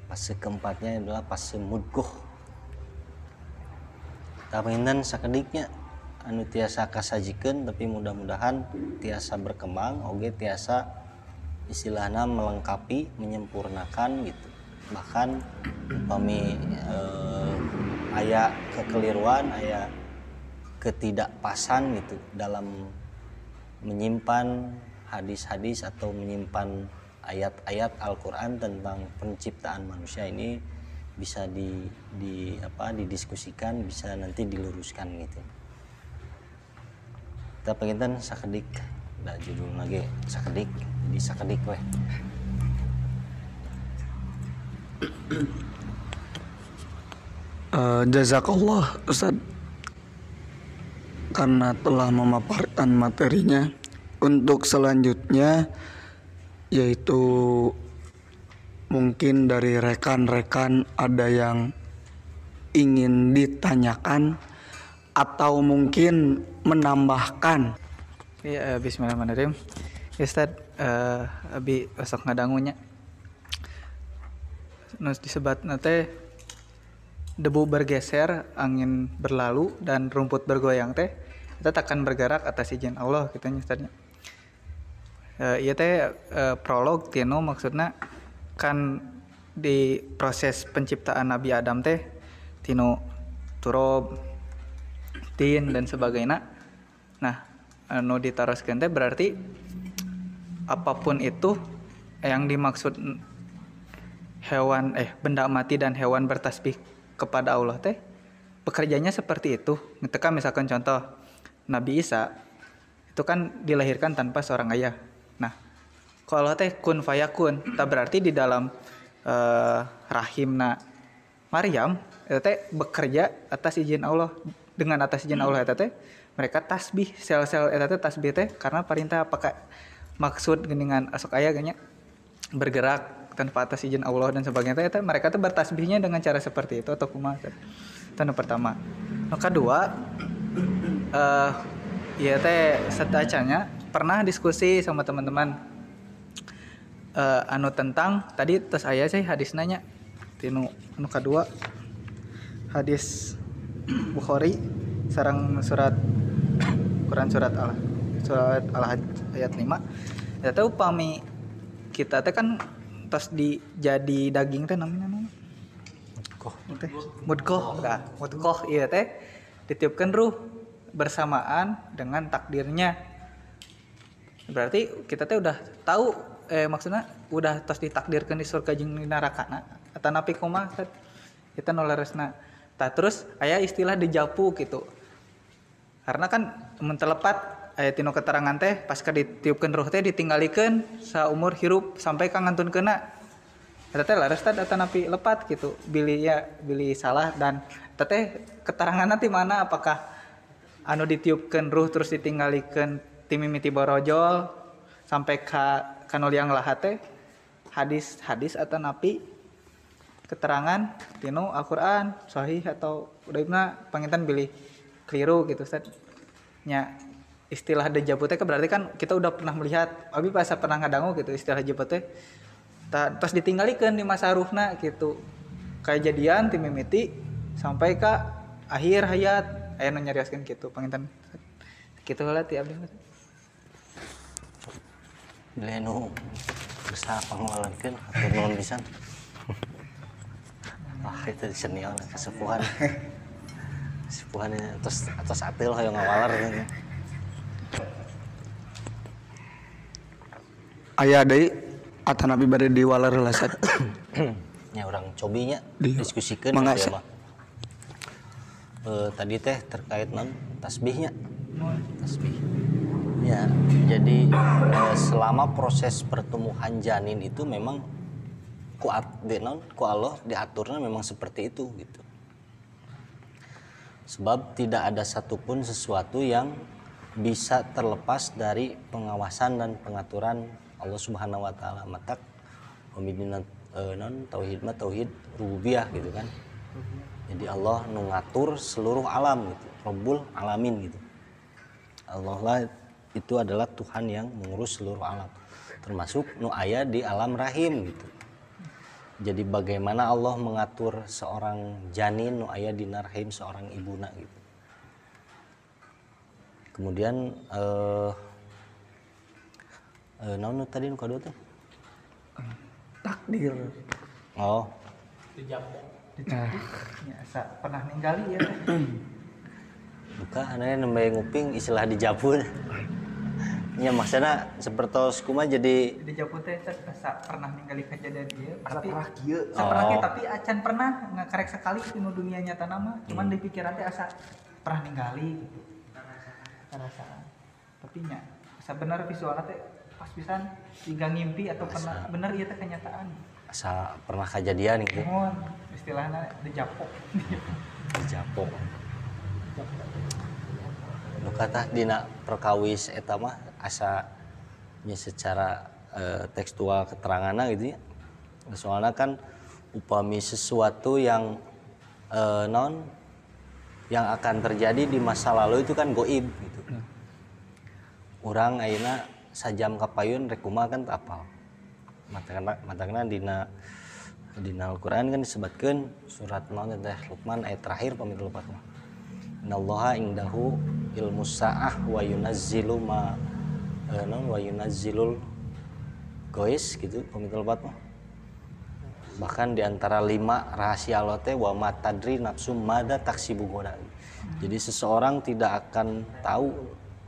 Fase keempatnya adalah fase mudguh. Tamindan sakediknya anu tiasa kasajikan tapi mudah-mudahan tiasa berkembang oge tiasa istilahnya melengkapi menyempurnakan gitu. Bahkan kami eh, ayah kekeliruan ayah ketidakpasan gitu dalam menyimpan hadis-hadis atau menyimpan ayat-ayat Al-Qur'an tentang penciptaan manusia ini bisa di, di apa didiskusikan bisa nanti diluruskan gitu. Kita pengen sakedik nah judul lagi sakedik di sakedik weh. Uh, jazakallah Ustaz karena telah memaparkan materinya. Untuk selanjutnya yaitu mungkin dari rekan-rekan ada yang ingin ditanyakan atau mungkin menambahkan. Iya, bismillahirrahmanirrahim. Ya, Ustaz, uh, abi besok ngadangunya. Nus disebat nate debu bergeser angin berlalu dan rumput bergoyang teh kita takkan bergerak atas izin Allah kita nyatanya Eh, iya teh eh, prolog tino maksudnya kan di proses penciptaan Nabi Adam teh tino turob tin dan sebagainya nah anu ditaroskeun teh berarti apa pun itu yang dimaksud hewan eh benda mati dan hewan bertasbih kepada Allah teh pekerjaannya seperti itu. Ketika misalkan contoh Nabi Isa itu kan dilahirkan tanpa seorang ayah. Nah, kalau teh kun fayakun, tak berarti di dalam eh, rahimna Maryam itu teh bekerja atas izin Allah dengan atas izin Allah itu teh mereka tasbih sel-sel itu teh tasbih teh karena perintah apakah maksud dengan asok ayah ganya bergerak tanpa atas izin Allah dan sebagainya teh, teh mereka tuh bertasbihnya dengan cara seperti itu atau teh. itu anu pertama yang kedua eh ya teh setacanya pernah diskusi sama teman-teman. Eh anu tentang tadi tes ayah sih hadis nanya. Tinu anu kedua hadis Bukhari sarang surat Quran surat al surat al ayat 5 ya tahu upami kita teh kan tos di jadi daging teh namanya? Kok teh mudkoh. Nah mudkoh iya teh. Ditiupkan ruh bersamaan dengan takdirnya. Berarti kita teh udah tahu eh maksudnya udah tos ditakdirkan di surga jeung di neraka nah atau napi koma kita nolaresna tak terus ayah istilah dijapu gitu. Karena kan mentelepat ayat tino keterangan teh pas ditiupkan ruh teh ditinggalikeun saumur hirup sampai ka ngantun kena eta teh laras teh data napi lepat gitu bilih ya bilih salah dan eta teh keterangan nanti mana apakah anu ditiupkan ruh terus ditinggalikeun ti mimiti borojol sampai ka kanul yang lahat teh hadis hadis atau napi keterangan tino Al-Qur'an sahih atau udah pangintan bilih keliru gitu Ustaz. nya istilah dejavu teh berarti kan kita udah pernah melihat abi pas pernah ngadangu gitu istilah dejavu teh terus ditinggalikeun di masa ruhna gitu kayak jadian tim mimiti sampai ke akhir hayat aya nu nyarioskeun gitu panginten gitu lah ti abdi. Bila nu berusaha pengelolaan atur nuhun pisan. Wah itu senior kesepuhan. Kesepuhan ini atas atas atil hoyong ngawalar gitu. Ayah deui atanapi bade diwalar heula Sat. Ya orang cobinya Di- diskusikan Mangga, ya. Eh, tadi teh terkait non tasbihnya. Tasbih. Ya jadi eh, selama proses pertumbuhan janin itu memang ku at- di non ku Allah diaturnya memang seperti itu gitu. Sebab tidak ada satupun sesuatu yang bisa terlepas dari pengawasan dan pengaturan Allah Subhanahu wa taala. Matak pemimpin non tauhid mah tauhid rububiyah gitu kan jadi Allah nu ngatur seluruh alam gitu Rabbul alamin gitu. Allah lah itu adalah Tuhan yang mengurus seluruh alam termasuk nu aya di alam rahim gitu. Jadi bagaimana Allah mengatur seorang janin nu aya di rahim seorang ibuna gitu. Kemudian eh eh naon tadi nu kadua teh Takdir. oh Nah, ya, asa pernah ninggali ya. Buka anaknya nembe nguping istilah dijabun ya maksudnya seperti kuma jadi di Japu teh pernah ninggali kejadian dia. Tapi pernah kieu. Pernah Oh. tapi acan pernah ngakarek sekali di dunia nyata nama. Cuman di pikiran teh asa pernah ninggali gitu. Perasaan tapi nya asa bener visualnya teh pas pisan tiga ngimpi atau pernah bener ieu teh kenyataan. asa pernah kejadian gitu istilahnya di dijapok nu kata dina perkawis eta mah asa nya secara eh, tekstual keteranganna gitu ya. Soalnya kan upami sesuatu yang eh, non yang akan terjadi di masa lalu itu kan goib gitu. Orang ayeuna sajam kapayun rekuma kan tak apal matangna matangna dina dina Al-Qur'an kan disebutkan surat naon teh Luqman ayat terakhir pamit lupa Innallaha indahu ilmu sa'ah wa yunazzilu ma eh, non wa yunazzilul gois gitu komitul lebat mah bahkan di antara lima rahasia Allah teh wa matadri nafsu mada taksibu goda. Jadi seseorang tidak akan tahu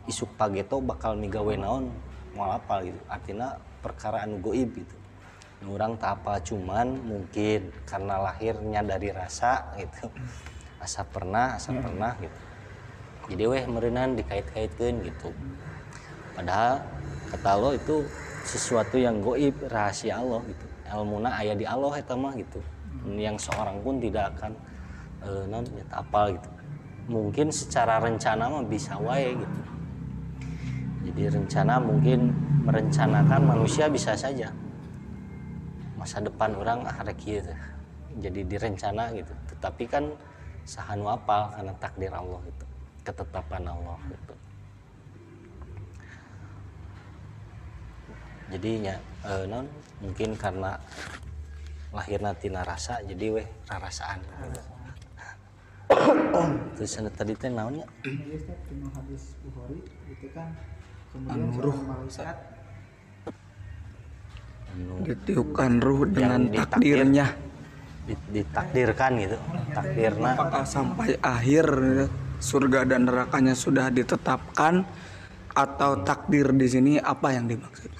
isuk pageto bakal migawe naon mau apa gitu. Artinya perkara anu goib gitu orang tak apa cuman mungkin karena lahirnya dari rasa gitu. Asa pernah asa pernah gitu. Jadi weh merenan dikait-kaitkan gitu. Padahal kata lo itu sesuatu yang goib rahasia Allah gitu. Ilmuna ayah di Allah eta mah gitu. Yang seorang pun tidak akan eh, non apal gitu. Mungkin secara rencana mah bisa wae gitu. Jadi rencana mungkin merencanakan manusia bisa saja masa depan orang ah rek ieu teh. jadi direncana gitu tetapi kan sahanu apal karena takdir Allah gitu ketetapan Allah gitu jadinya eh, non mungkin karena lahirna tina rasa jadi weh rarasaan gitu. terus anu tadi teh naonnya Iya, hadis Bukhari itu kan kemudian malaikat Ditiupkan ruh dengan ditakdir. takdirnya. di- ditakdirkan gitu takdirna Apakah sampai akhir surga dan nerakanya sudah ditetapkan atau takdir di sini apa yang dimaksud?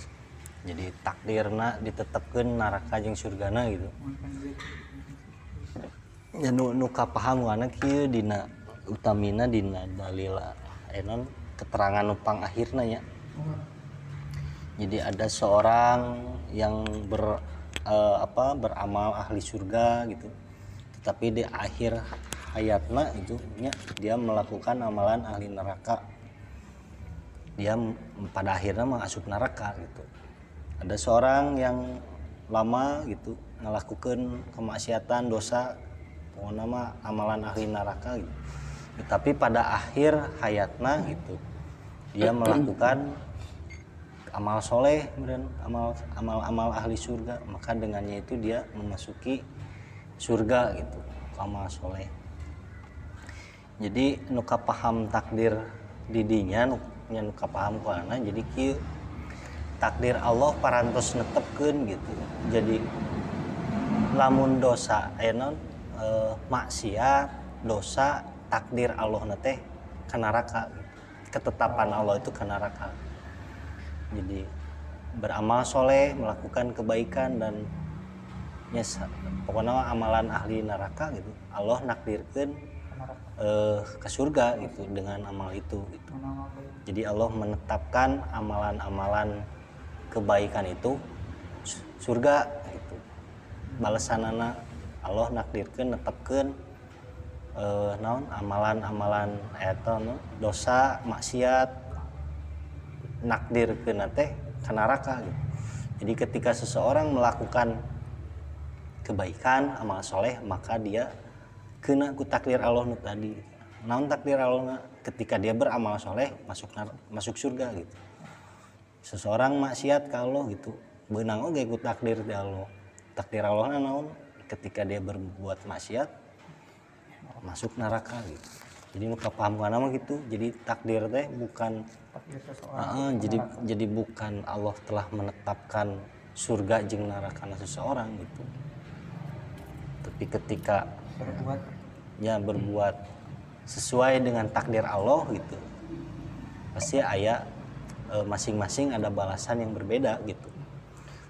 jadi takdirna ditetapkan neraka jeung surgana gitu ya nu, nu kapaham wana kieu dina utamina dina dalila enon keterangan nupang akhirna ya jadi ada seorang yang ber eh, apa beramal ahli surga gitu. Tetapi di akhir hayatna itu dia melakukan amalan ahli neraka. Dia pada akhirnya masuk neraka gitu. Ada seorang yang lama gitu melakukan kemaksiatan dosa pokoknya mah amalan ahli neraka gitu. Tapi pada akhir hayatna gitu dia melakukan amal soleh kemudian amal amal amal ahli surga. Maka dengannya itu dia memasuki surga gitu amal soleh. Jadi nuka paham takdir didinya nu nya nuka paham kuana jadi takdir Allah parantos netepkeun gitu. Jadi lamun dosa enon eh, maksiat dosa takdir Allah nate ke neraka. Gitu. ketetapan Allah itu ke neraka jadi beramal soleh melakukan kebaikan dan ya pokoknya amalan ahli neraka gitu. Allah nakdirkan eh, ke surga gitu dengan amal itu gitu. jadi Allah menetapkan amalan-amalan kebaikan itu su- surga gitu. Balasanana Allah nakdirkan netepkan eh, naon? Amalan-amalan no, dosa maksiat nakdir ke teh ke neraka gitu. Jadi ketika seseorang melakukan kebaikan amal soleh maka dia kena ku takdir Allah nu tadi. Naon takdir Allah ketika dia beramal soleh masuk masuk surga gitu. Seseorang maksiat ke Allah gitu. Benang oge ku takdir di Allah. Takdir Allah na naon ketika dia berbuat maksiat masuk neraka gitu. Jadi nu paham kana mah gitu. Jadi takdir teh bukan Heeh, jadi jadi bukan Allah telah menetapkan surga jeung neraka seseorang gitu. Tapi ketika berbuat ya berbuat sesuai dengan takdir Allah gitu. Pasti aya eh, masing-masing ada balasan yang berbeda gitu.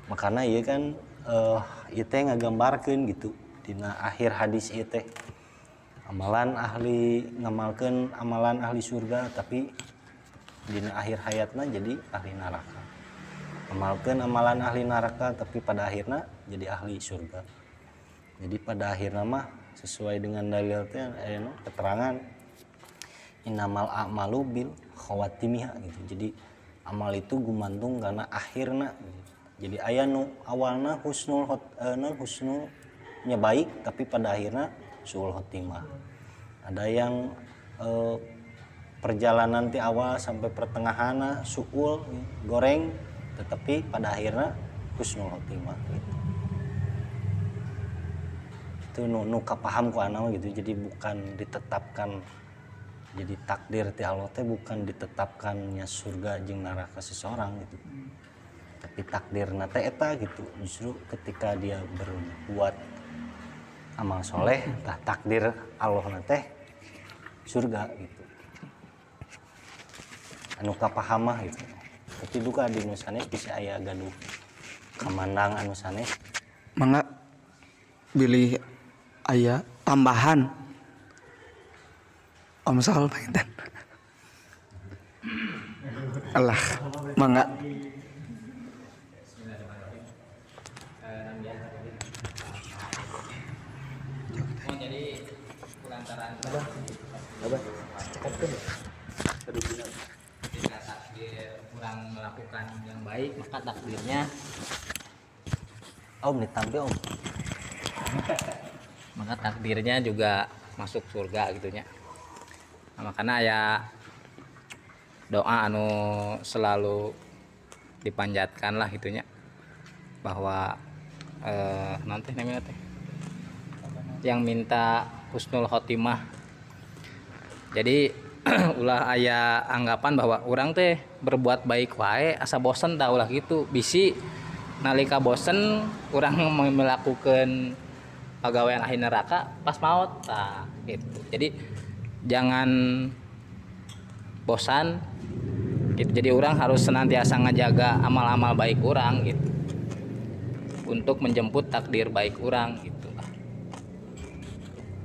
Makanya ieu kan eh ieu teh ngagambarkeun gitu dina akhir hadis teh. Amalan ahli ngamalkeun amalan ahli surga tapi dina akhir hayatna jadi ahli neraka. Amalkan amalan ahli neraka tapi pada akhirnya jadi ahli surga. Jadi pada akhirnya mah sesuai dengan dalil teh aya nu keterangan inamal a'malu bil khawatimiha gitu. Jadi amal itu gumantung karena akhirnya gitu. jadi aya nu awalna husnul hot, eh, husnulnya baik tapi pada akhirnya suul khotimah. Ada yang eh, perjalanan ti awal sampai pertengahan suul goreng tetapi pada akhirnya husnul khotimah gitu. Itu nu, nu kapaham ku anak gitu. Jadi bukan ditetapkan jadi takdir ti Allah teh bukan ditetapkannya surga jeung neraka seseorang gitu. Tapi takdir nate eta gitu. Justru ketika dia berbuat amal soleh tah takdir Allah nate surga gitu. Anu kapahamah gitu. Tapi duka di nusanes bisa aya gaduh kamandang anu sanes. Mangga pilih aya tambahan. Om Sol panginten Allah mangga Oh, jadi kulantaran ketika takdir kurang melakukan yang baik maka takdirnya om ditampi om maka takdirnya juga masuk surga gitunya nah, makanya ya doa anu selalu dipanjatkan lah gitunya bahwa eh, nanti namanya teh? Yang minta husnul khotimah jadi ulah aya anggapan bahwa orang teh berbuat baik wae asa bosen dah ulah gitu. Bisi nalika bosen orang melakukan pegawaian akhir neraka pas maut nah, gitu. Jadi jangan bosan gitu. Jadi orang harus senantiasa ngejaga amal-amal baik orang gitu. Untuk menjemput takdir baik orang gitu. lah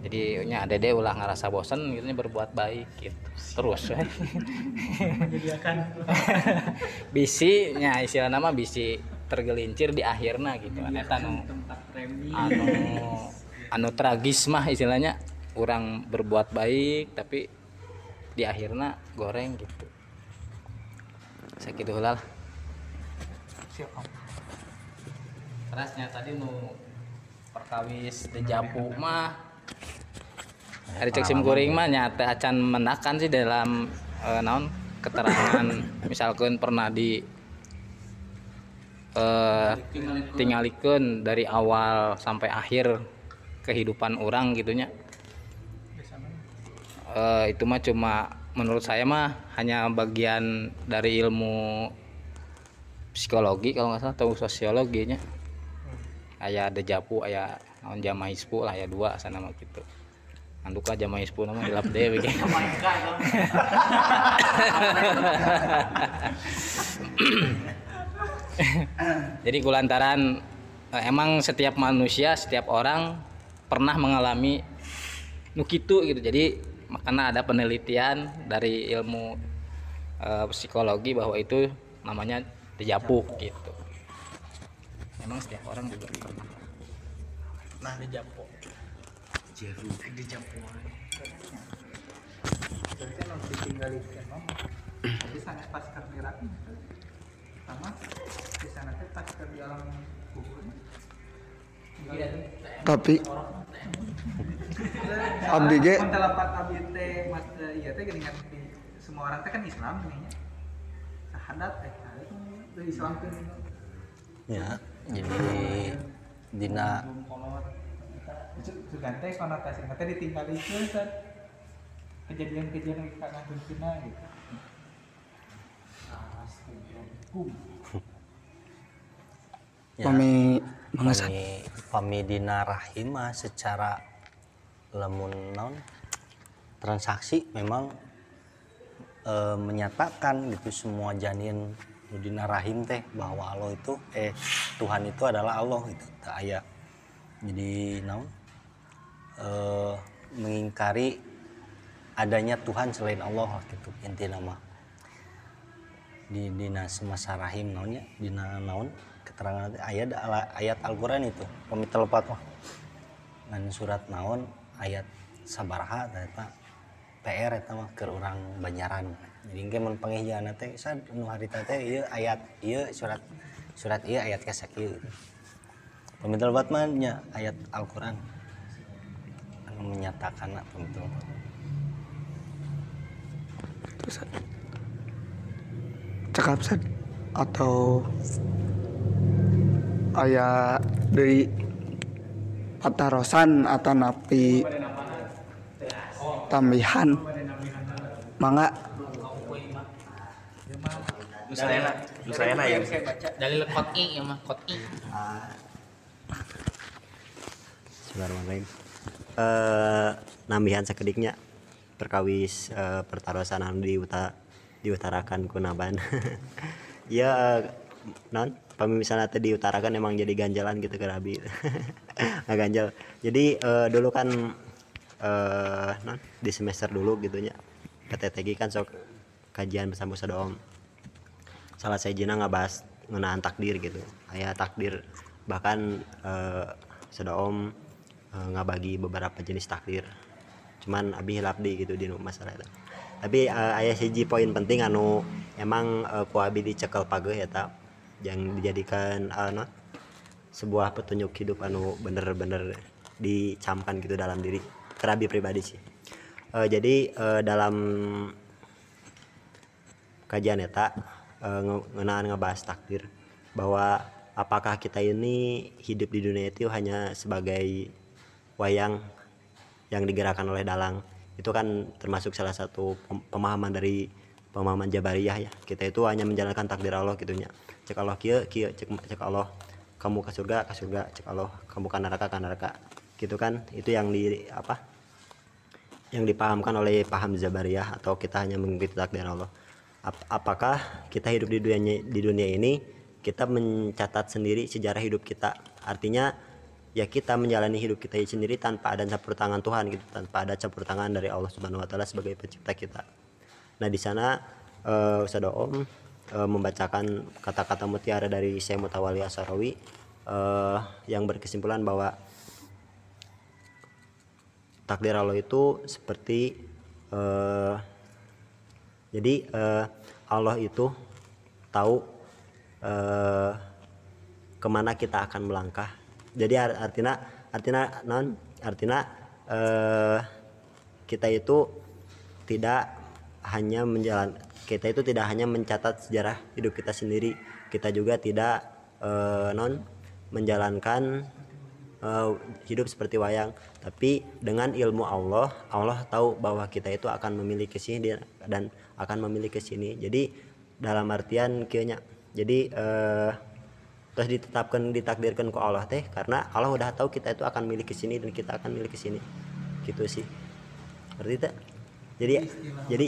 jadi nya dede ulah ngerasa bosan gitu nya berbuat baik gitu. Terus. We. bisi nya istilah nama bisi tergelincir di akhirnya gitu. Eta nu anu anu tragis mah istilahnya. Orang berbuat baik tapi di akhirnya goreng gitu. Segitu lah. Terusnya tadi nu perkawis dejapu mah hari cek sim kuring mah nyata acan menakan sih dalam eh, naon keterangan. Misalkan pernah di eh tingalikeun dari awal sampai akhir kehidupan orang gitunya Eh, itu mah cuma menurut saya mah hanya bagian dari ilmu psikologi kalau nggak salah atau sosiologinya aya dejapu aya naon jamaispu lah ya dua sana mah gitu. Anduka jamaispu nama dilap dewe ge jadi kulantaran eh, emang setiap manusia setiap orang pernah mengalami nukitu gitu. Jadi makanya ada penelitian dari ilmu eh, psikologi bahwa itu namanya dejapu gitu. Memang setiap orang juga nah dejapu jeru. Dejapu jadi kan harus ditinggalkan jadi sangat pas kerja sama di sana teh pas di alam kubur tapi abdi ge Pentelapat abdi teh mas eh, iya teh geuningan di semua orang teh kan Islam nih. Nya. Sahadat teh ada tuh dari Islam teh ya jadi dina. Itu sugan teh konotasi teh ditinggalikeun Ustaz. Kejadian-kejadian kana duntuna gitu. ya, Mami mengesan pami pami dina rahim mah secara lamun non transaksi memang eh, menyatakan gitu semua janin nu dina rahim teh bahwa Allah itu eh Tuhan itu adalah Allah gitu. Tak aya. Jadi naon? Eh, mengingkari adanya Tuhan selain Allah gitu inti nama. Di dina semasa rahim naonnya? Dina naon? Keterangan ayat ayat Al-Qur'an itu pamit lepat mah. Ngan surat naon? Ayat sabaraha eta PR eta mah keur urang Banyaran jadi mun pangihjana teh sad nu harita teh ieu ayat ieu surat surat ieu ayat kasakieu gitu. pamit lepat mah nya ayat Al-Qur'an. Anu menyatakan pamit lepat cekap sad atau aya dari patarosan atau napi tambihan. Mangga Nusayana, Nusayana ya. Dalil kot i ya mah kot i. Bismillahirrahmanirrahim. Eh nambihan sakediknya perkawis eh, pertarosan anu di uta diutarakan ku naban. ya non misalnya teh diutarakan emang jadi ganjalan gitu ke Rabi. Nggak ganjal. Jadi eh, dulu kan eh non di semester dulu gitunya PTTG kan sok kajian bersama doom salah saya jina bahas ngenaan takdir gitu. Ayah takdir bahkan eh, sedoom eh, ngabagi beberapa jenis takdir. Cuman abi hilap di gitu di masalah itu. Tapi eh, ayah siji poin penting anu emang ku abi dicekel pageh ya tak? Yang dijadikan eh, non, sebuah petunjuk hidup anu bener-bener dicamkan gitu dalam diri. Kerabi pribadi sih. Eh, jadi eh, dalam kajian eta eh, nge- ngenaan ngebahas takdir bahwa apakah kita ini hidup di dunia itu hanya sebagai wayang yang digerakkan oleh dalang. Itu kan termasuk salah satu pem- pemahaman dari pemahaman Jabariyah ya. Kita itu hanya menjalankan takdir Allah gitunya cek Allah kia kia cek, cek Allah. Kamu ke surga ke surga. Cek Allah kamu ke neraka ke neraka. Gitu kan? Itu yang di apa? Yang dipahamkan oleh paham Jabariyah atau kita hanya mengikuti takdir Allah. Ap- apakah kita hidup di dunia di dunia ini kita mencatat sendiri sejarah hidup kita? Artinya ya kita menjalani hidup kita sendiri tanpa ada campur tangan Tuhan gitu, tanpa ada campur tangan dari Allah Subhanahu wa taala sebagai pencipta kita. Nah, di sana eh Ustaz Om eh, membacakan kata-kata mutiara dari Syekh Mutawali Asarawi eh, yang berkesimpulan bahwa takdir Allah itu seperti eh, jadi eh, Allah itu tahu eh, ke mana kita akan melangkah. Jadi ar- artinya artinya non artinya eh, kita itu tidak hanya menjalan kita itu tidak hanya mencatat sejarah hidup kita sendiri. Kita juga tidak eh, non menjalankan eh, hidup seperti wayang. Tapi dengan ilmu Allah Allah tahu bahwa kita itu akan memiliki sini dan akan memiliki sini. Jadi dalam artian kieunya jadi eh, terus ditetapkan ditakdirkan ke Allah teh karena Allah udah tahu kita itu akan milih ke sini dan kita akan milih ke sini. Gitu sih. Berarti tak jadi jadi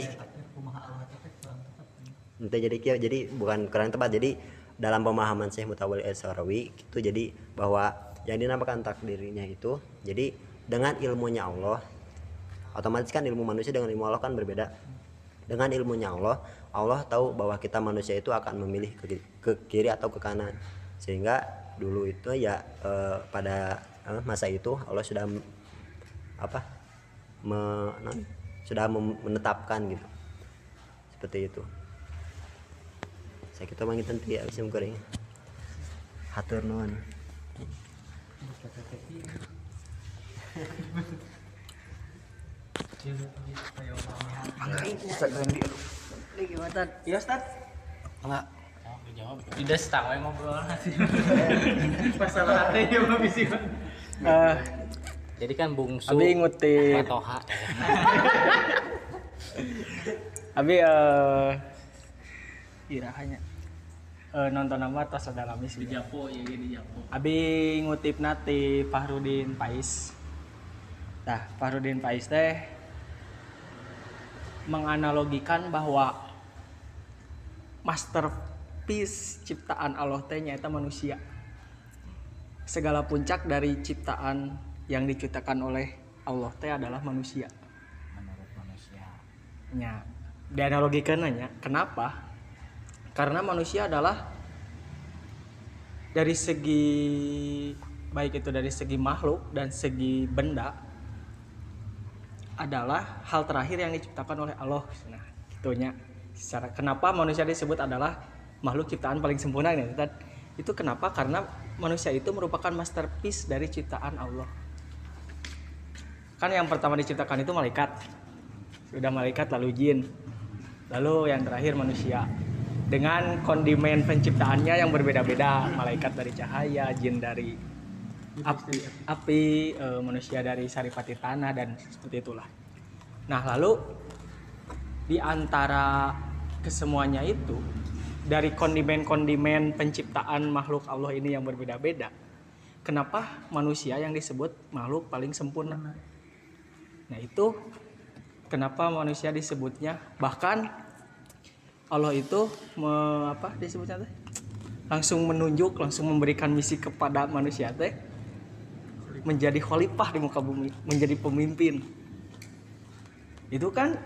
Ente jadi kia jadi bukan kurang tepat. Jadi dalam pemahaman Syekh Mutawalli Al-Sarawi itu jadi bahwa yang dinamakan takdirnya itu jadi dengan ilmunya Allah otomatis kan ilmu manusia dengan ilmu Allah kan berbeda dengan ilmunya Allah Allah tahu bahwa kita manusia itu akan memilih ke, ke kiri atau ke kanan. Sehingga dulu itu ya eh, pada eh, masa itu Allah sudah apa me- non, sudah menetapkan gitu. Seperti itu. Saya kita manggil tentu ya bisa goreng? Hatur iya Ustaz Tidak setang we ngobrol nanti. Masalah hati ya Bisi. Eh, Jadi kan bungsu. Abi ngutip Matoha. Abi eh irahanya eh, nonton nama tos ada lami sih. Di Japo ya di Japo. Abi ngutip nati Fahrudin Pais. Nah, Fahrudin Pais teh menganalogikan bahwa masterpiece ciptaan Allah teh nyata manusia. Segala puncak dari ciptaan yang diciptakan oleh Allah teh adalah manusia. Menurut manusia. Ya, dianalogikan nanya, kenapa? Karena manusia adalah dari segi baik itu dari segi makhluk dan segi benda adalah hal terakhir yang diciptakan oleh Allah. Nah, itunya. Secara kenapa manusia disebut adalah makhluk ciptaan paling sempurna ini? Ustaz? Itu kenapa? Karena manusia itu merupakan masterpiece dari ciptaan Allah. Kan yang pertama diciptakan itu malaikat. Sudah malaikat lalu jin. Lalu yang terakhir manusia. Dengan kondimen penciptaannya yang berbeda-beda. Malaikat dari cahaya, jin dari api, api eh, manusia dari saripati tanah dan seperti itulah. Nah, lalu di antara kesemuanya itu dari kondimen-kondimen penciptaan makhluk Allah ini yang berbeda-beda kenapa manusia yang disebut makhluk paling sempurna nah itu kenapa manusia disebutnya bahkan Allah itu me, apa disebutnya langsung menunjuk langsung memberikan misi kepada manusia teh menjadi khalifah di muka bumi menjadi pemimpin. Itu kan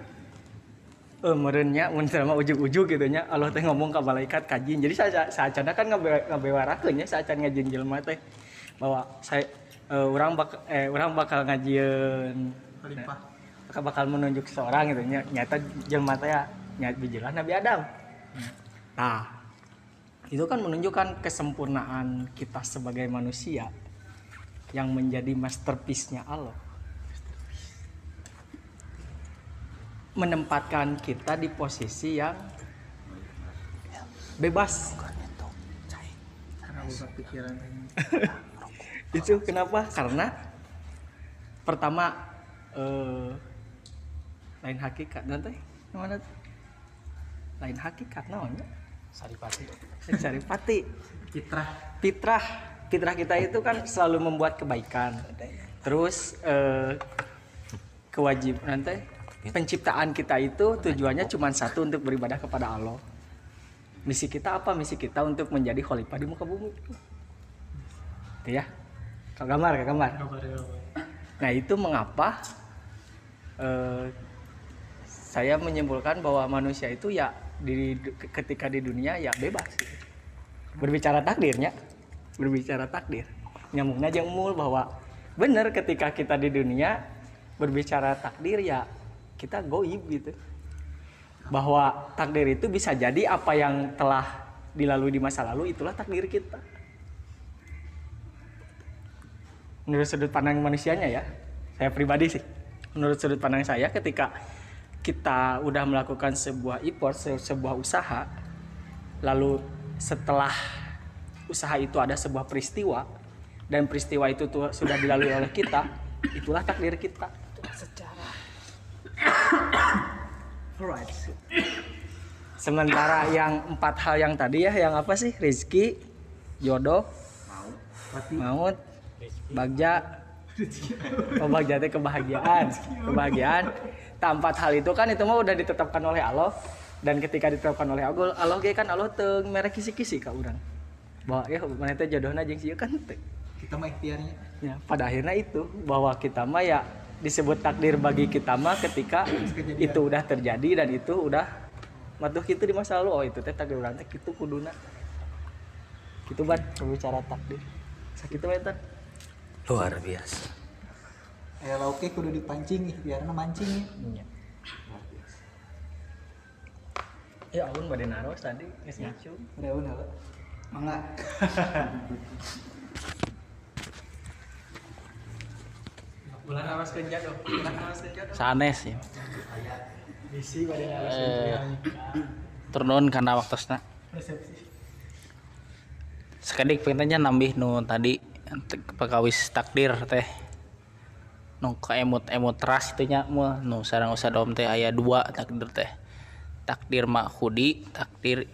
eh merenya mun sama ujug-ujug gitu nya. Allah teh ngomong ke malaikat kajin jadi saya saacana kan ngabe ngabewarakeun nya saacan ngajin jelema teh. Bahwa saya eh, orang bak eh orang bakal ngajieun Khalifah. bakal bakal menunjuk seorang gitu nya. Nyata jelema teh ya nyata bijilah Nabi Adam. Nah itu kan menunjukkan kesempurnaan kita sebagai manusia yang menjadi masterpiece-nya Allah. Menempatkan kita di posisi yang bebas. Itu kenapa? Karena pertama eh, lain hakikat. Nanti mana lain hakikat namanya Saripati. saripati. Fitrah. fitrah fitrah kita itu kan selalu membuat kebaikan. Terus eh, kewajiban nanti penciptaan kita itu tujuannya cuma satu untuk beribadah kepada Allah. Misi kita apa? Misi kita untuk menjadi khalifah di muka bumi. Itu ya. Ke kamar ke kamar nah itu mengapa eh, saya menyimpulkan bahwa manusia itu ya di ketika di dunia ya bebas. Berbicara takdirnya berbicara takdir. Nyambung aja umul bahwa benar ketika kita di dunia berbicara takdir ya kita goib gitu. Bahwa takdir itu bisa jadi apa yang telah dilalui di masa lalu itulah takdir kita. Menurut sudut pandang manusianya ya saya pribadi sih menurut sudut pandang saya ketika kita udah melakukan sebuah import se- sebuah usaha lalu setelah usaha itu ada sebuah peristiwa dan peristiwa itu tuh sudah dilalui oleh kita itulah takdir kita. Alright. sementara yang empat hal yang tadi ya yang apa sih? Rizki jodoh maut bagja. Oh bagja teh kebahagiaan kebahagiaan. Empat hal itu kan itu mah udah ditetapkan oleh Allah. Dan ketika ditetapkan oleh Allah Allah kan Allah teu merek kisi-kisi ka urang bahwa ya mana teh jodohna jeung sieu kan teu Kita mah ikhtiarnya. ya pada akhirnya itu bahwa kita mah ya disebut takdir bagi kita mah ketika itu udah terjadi dan itu udah matuh gitu di masa lalu oh itu teh takdir urang teh kitu kuduna gitu ban berbicara takdir sakit banget Tan. luar biasa Ya lauke kudu dipancing ikhtiarna mancing ya. Iya. Ya ampun badai naros tadi geus ngacu. Udah udah. Mangga. Bulan naros kerja dong. Bulan naros kerja dong. Sanes ya. Bisi naros Eh, kerja. turun karena waktosna. Resepsi. Sekedik pengennya nambih nu tadi pegawis takdir teh nu ke emut emut ras itu nya mah nu sarang usah dom teh aya dua takdir teh takdir makhudi takdir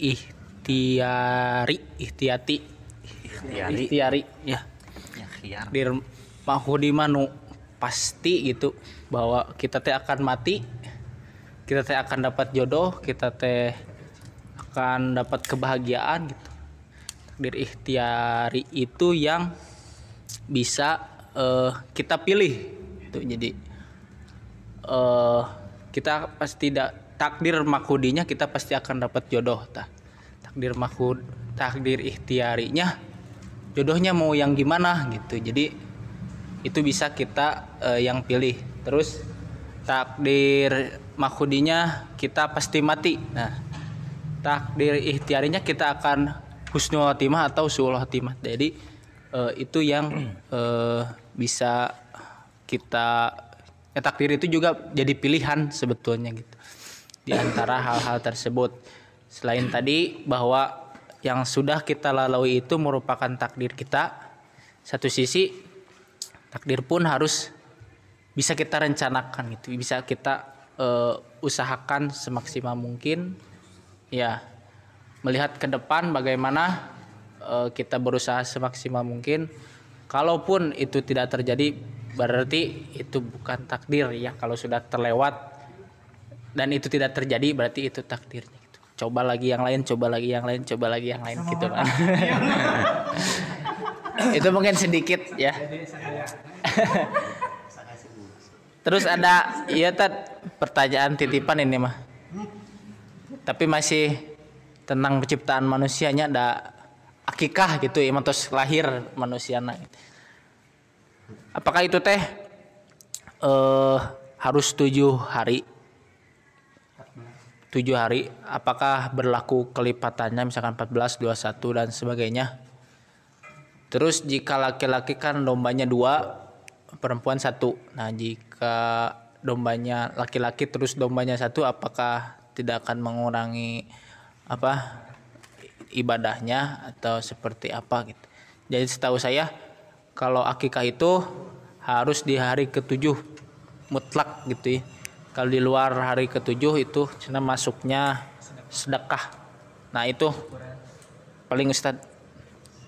ikhtiari ikhtiati Ikhtiari. ikhtiari ya. Ya khiar takdir makhudi mah nu pasti gitu bahwa kita teh akan mati kita teh akan dapat jodoh kita teh akan dapat kebahagiaan gitu. Takdir ikhtiari itu yang bisa eh, kita pilih itu jadi eh kita pasti tidak takdir makhudinya kita pasti akan dapat jodoh tah takdir makhud takdir ikhtiarinya jodohnya mau yang gimana gitu. Jadi itu bisa kita eh, yang pilih. Terus takdir makhudinya kita pasti mati. Nah takdir ikhtiarinya kita akan husnul khotimah atau suul khotimah jadi eh, itu yang eh, bisa kita ya, takdir itu juga jadi pilihan sebetulnya gitu. Di antara hal-hal tersebut selain tadi bahwa yang sudah kita lalui itu merupakan takdir kita satu sisi takdir pun harus bisa kita rencanakan gitu bisa kita eh, usahakan semaksimal mungkin. Ya melihat ke depan bagaimana eh, kita berusaha semaksimal mungkin. Kalaupun itu tidak terjadi berarti itu bukan takdir ya. Kalau sudah terlewat dan itu tidak terjadi berarti itu takdirnya. Coba lagi yang lain coba lagi yang lain coba lagi yang lain gitu kan itu mungkin sedikit ya. Terus ada iya tat pertanyaan titipan ini mah. Tapi masih tentang penciptaan manusianya ada akikah gitu ya terus lahir manusia apakah itu teh eh harus tujuh hari tujuh hari apakah berlaku kelipatannya misalkan 14 21 dan sebagainya? Terus jika laki-laki kan dombanya dua perempuan satu. Nah jika dombanya laki-laki terus dombanya satu apakah tidak akan mengurangi apa ibadahnya atau seperti apa gitu? Jadi setahu saya kalau akikah itu harus di hari ketujuh mutlak gitu ya kalau di luar hari ketujuh itu cina masuknya sedekah nah itu paling ustad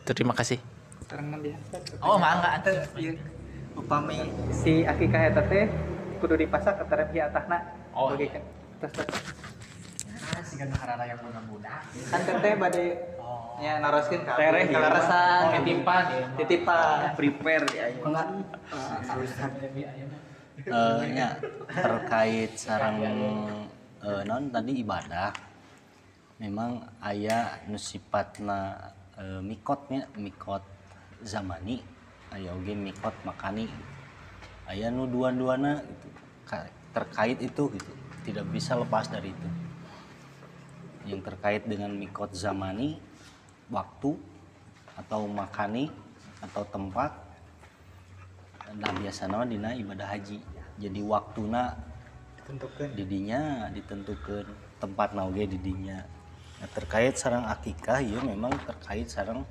terima kasih oh mangga atuh Ieu upami si akikah eta teh kudu dipasak ke tarep atahna. Oh. Singkat harara yang muda-muda. Kan teteh bade nya naroskeun ka Tereh, iya. kalarasan Oh, titipan, iya. titipan Prepare ya. enggak Eh, nya terkait sarang eh, non tadi ibadah. Memang ayah nu sifatna eh, mikotnya mikot zamani. Aya oge mikot makani. Aya nu dua-duana gitu. Ka- terkait itu gitu. Tidak bisa lepas dari itu. Yang terkait dengan mikot zamani waktu atau makani atau tempat nah biasanya dina ibadah haji jadi waktuna ditentukeun didinya ditentukan tempat nauge didinya. Nah, terkait sarang akikah ya memang terkait sarang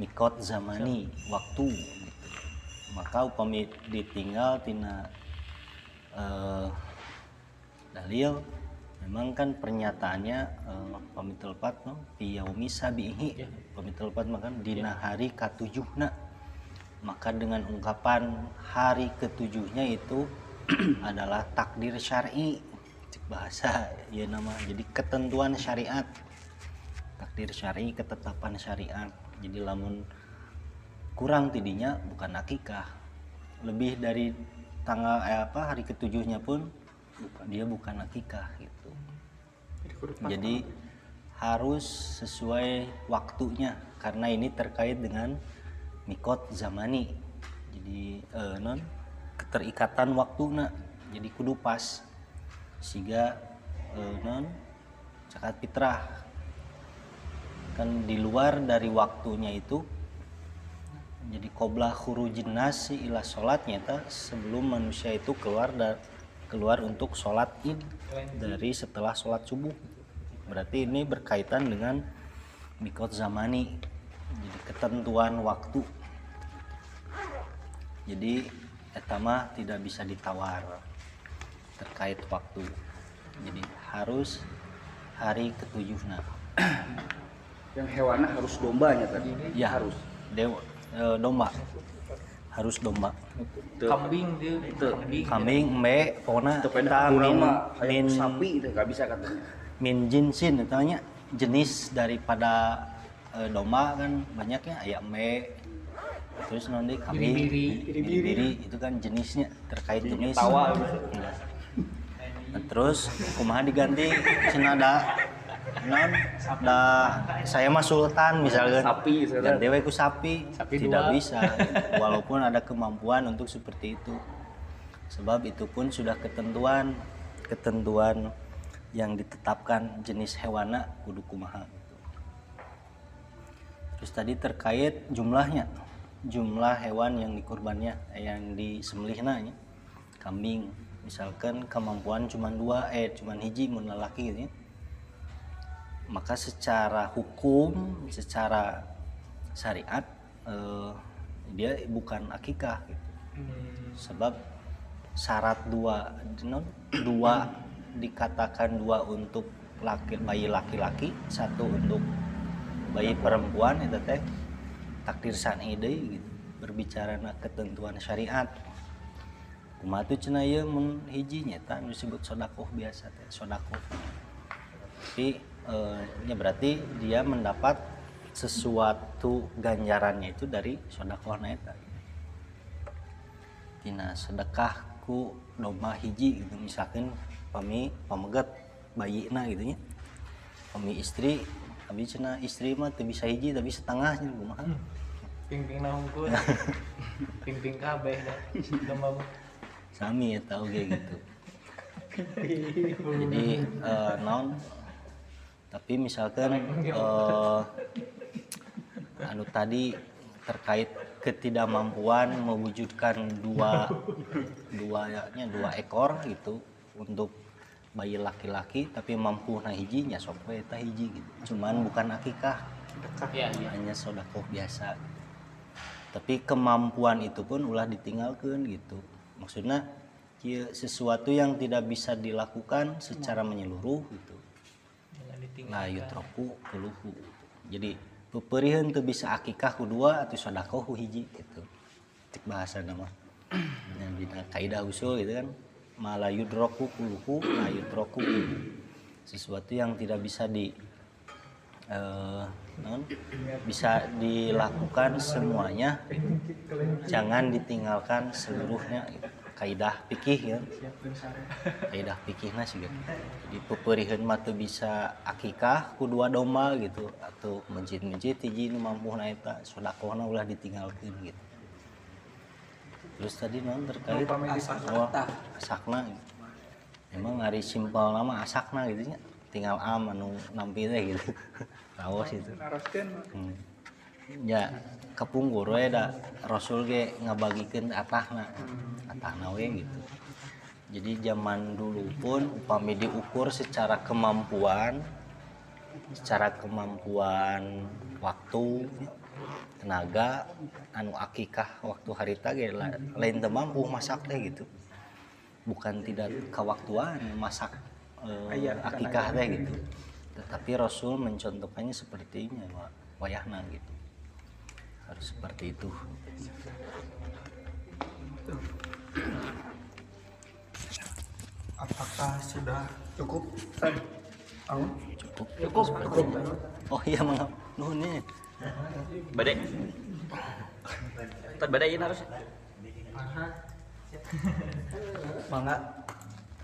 mikot zamani waktu gitu. maka upami ditinggal tina eh, dalil memang kan pernyataannya eh, pamit telpat no? Piyaumi sabihi. Pamit telpat makan dina hari katujuhna. Maka dengan ungkapan hari ketujuhnya itu adalah takdir syar'i. Cek bahasa ya nama. Jadi ketentuan syariat. Takdir syar'i ketetapan syariat. Jadi lamun kurang tidinya bukan akikah lebih dari tanggal eh, apa hari ketujuhnya pun dia bukan akikah gitu. Jadi harus sesuai waktunya. Karena ini terkait dengan mikot zamani. Jadi eh, non keterikatan waktu jadi kudu pas. Sehingga eh, non zakat fitrah. Kan di luar dari waktunya itu jadi koblah khurujin nasi ila sholatnya ta sebelum manusia itu keluar da, keluar untuk sholat id dari setelah sholat subuh. Berarti ini berkaitan dengan mikot zamani jadi ketentuan waktu. Jadi etama tidak bisa ditawar terkait waktu. Jadi harus hari ketujuhna Yang hewannya harus dombanya tadi. ya harus. dewa eh, domba. Harus domba. Kambing dia kambing. Embe pokoknya Itu kita min, min, sapi itu nggak bisa katanya. min jinsin katanya. Jenis daripada eh, domba kan banyaknya ayam embe terus nanti kambing. Biri itu kan jenisnya terkait jenis. Tawa. Nah, terus kumaha diganti? Senada non da saya mah sultan misalkan. Sapi, dan dewa ku sapi, Sapi tidak dua. bisa. Walaupun ada kemampuan untuk seperti itu. Sebab itu pun sudah ketentuan ketentuan yang ditetapkan jenis hewana kudu kumaha gitu. terus tadi terkait jumlahnya jumlah hewan yang dikurbannya eh, yang disembelihnya nya. kambing misalkan kemampuan cuma dua eh cuma hiji mun lalaki gitu ya. maka secara hukum secara syariat eh, dia bukan akikah gitu sebab syarat dua non dua dikatakan dua untuk laki bayi laki-laki satu untuk bayi perempuan itu teh takdir ide gitu berbicara na ketentuan syariat. Kumaha tuh cenah ieu mun hiji nyata disebut sodakoh biasa teh sodakoh. Tapi eh, nya berarti dia mendapat sesuatu ganjarannya itu dari sodakoh eta. Tina sedekahku domba hiji gitu misalkan pami pamegat bayi na gitu nya. Pami istri abi cina istri mah teu bisa hiji tapi setengah nya kumaha ping-ping na hungkul ping-ping kabeh dah. Mah. sami ya tahu kayak gitu. Jadi eh, non tapi misalkan eh, anu tadi terkait ketidakmampuan mewujudkan dua dua ya dua ekor gitu untuk bayi laki-laki tapi mampu nah hijinya sok we eta hiji gitu. Cuman bukan akikah. Iya, iya. hanya sodakoh biasa tapi kemampuan itu pun ulah ditinggalkan gitu. Maksudnya kieu sesuatu yang tidak bisa dilakukan secara menyeluruh gitu. Lah yutroku kuluhu jadi peperihan tuh bisa akikah kedua atau sodakoh hiji gitu. Cek bahasa nama yang dina kaidah usul gitu kan malah yudroku kuluhu la yudroku kuluhu. sesuatu yang tidak bisa di eh, non, bisa dilakukan semuanya. Jangan ditinggalkan seluruhnya. Kaidah pikih ya. Kaidah pikihna sih gitu. jadi peperihan mah teu bisa akikah ku dua domba gitu. Atau masjid-masjid hiji nu mampu na eta sedekahna ulah ditinggalkeun gitu terus tadi non terkait asakna. gitu. emang hari simpel nama asakna gitu nya. Tinggal am anu nampi teh gitu. Raos itu. Hmm. ya kepungkur we da Rasul ge ngabagikeun atahna atahna we gitu. Jadi zaman dulu pun upami diukur secara kemampuan secara kemampuan waktu tenaga anu akikah waktu harita ge la- lain teu mampu masak teh gitu. Bukan tidak kewaktuan masak eh, akikah teh gitu. Tetapi Rasul mencontohkannya sepertinya wa- wayahna gitu. Harus seperti itu. Apakah sudah cukup? Cukup. Cukup. Cukup oh iya mangga nuhunnya Badai. Tad badai ini harus. Mangga,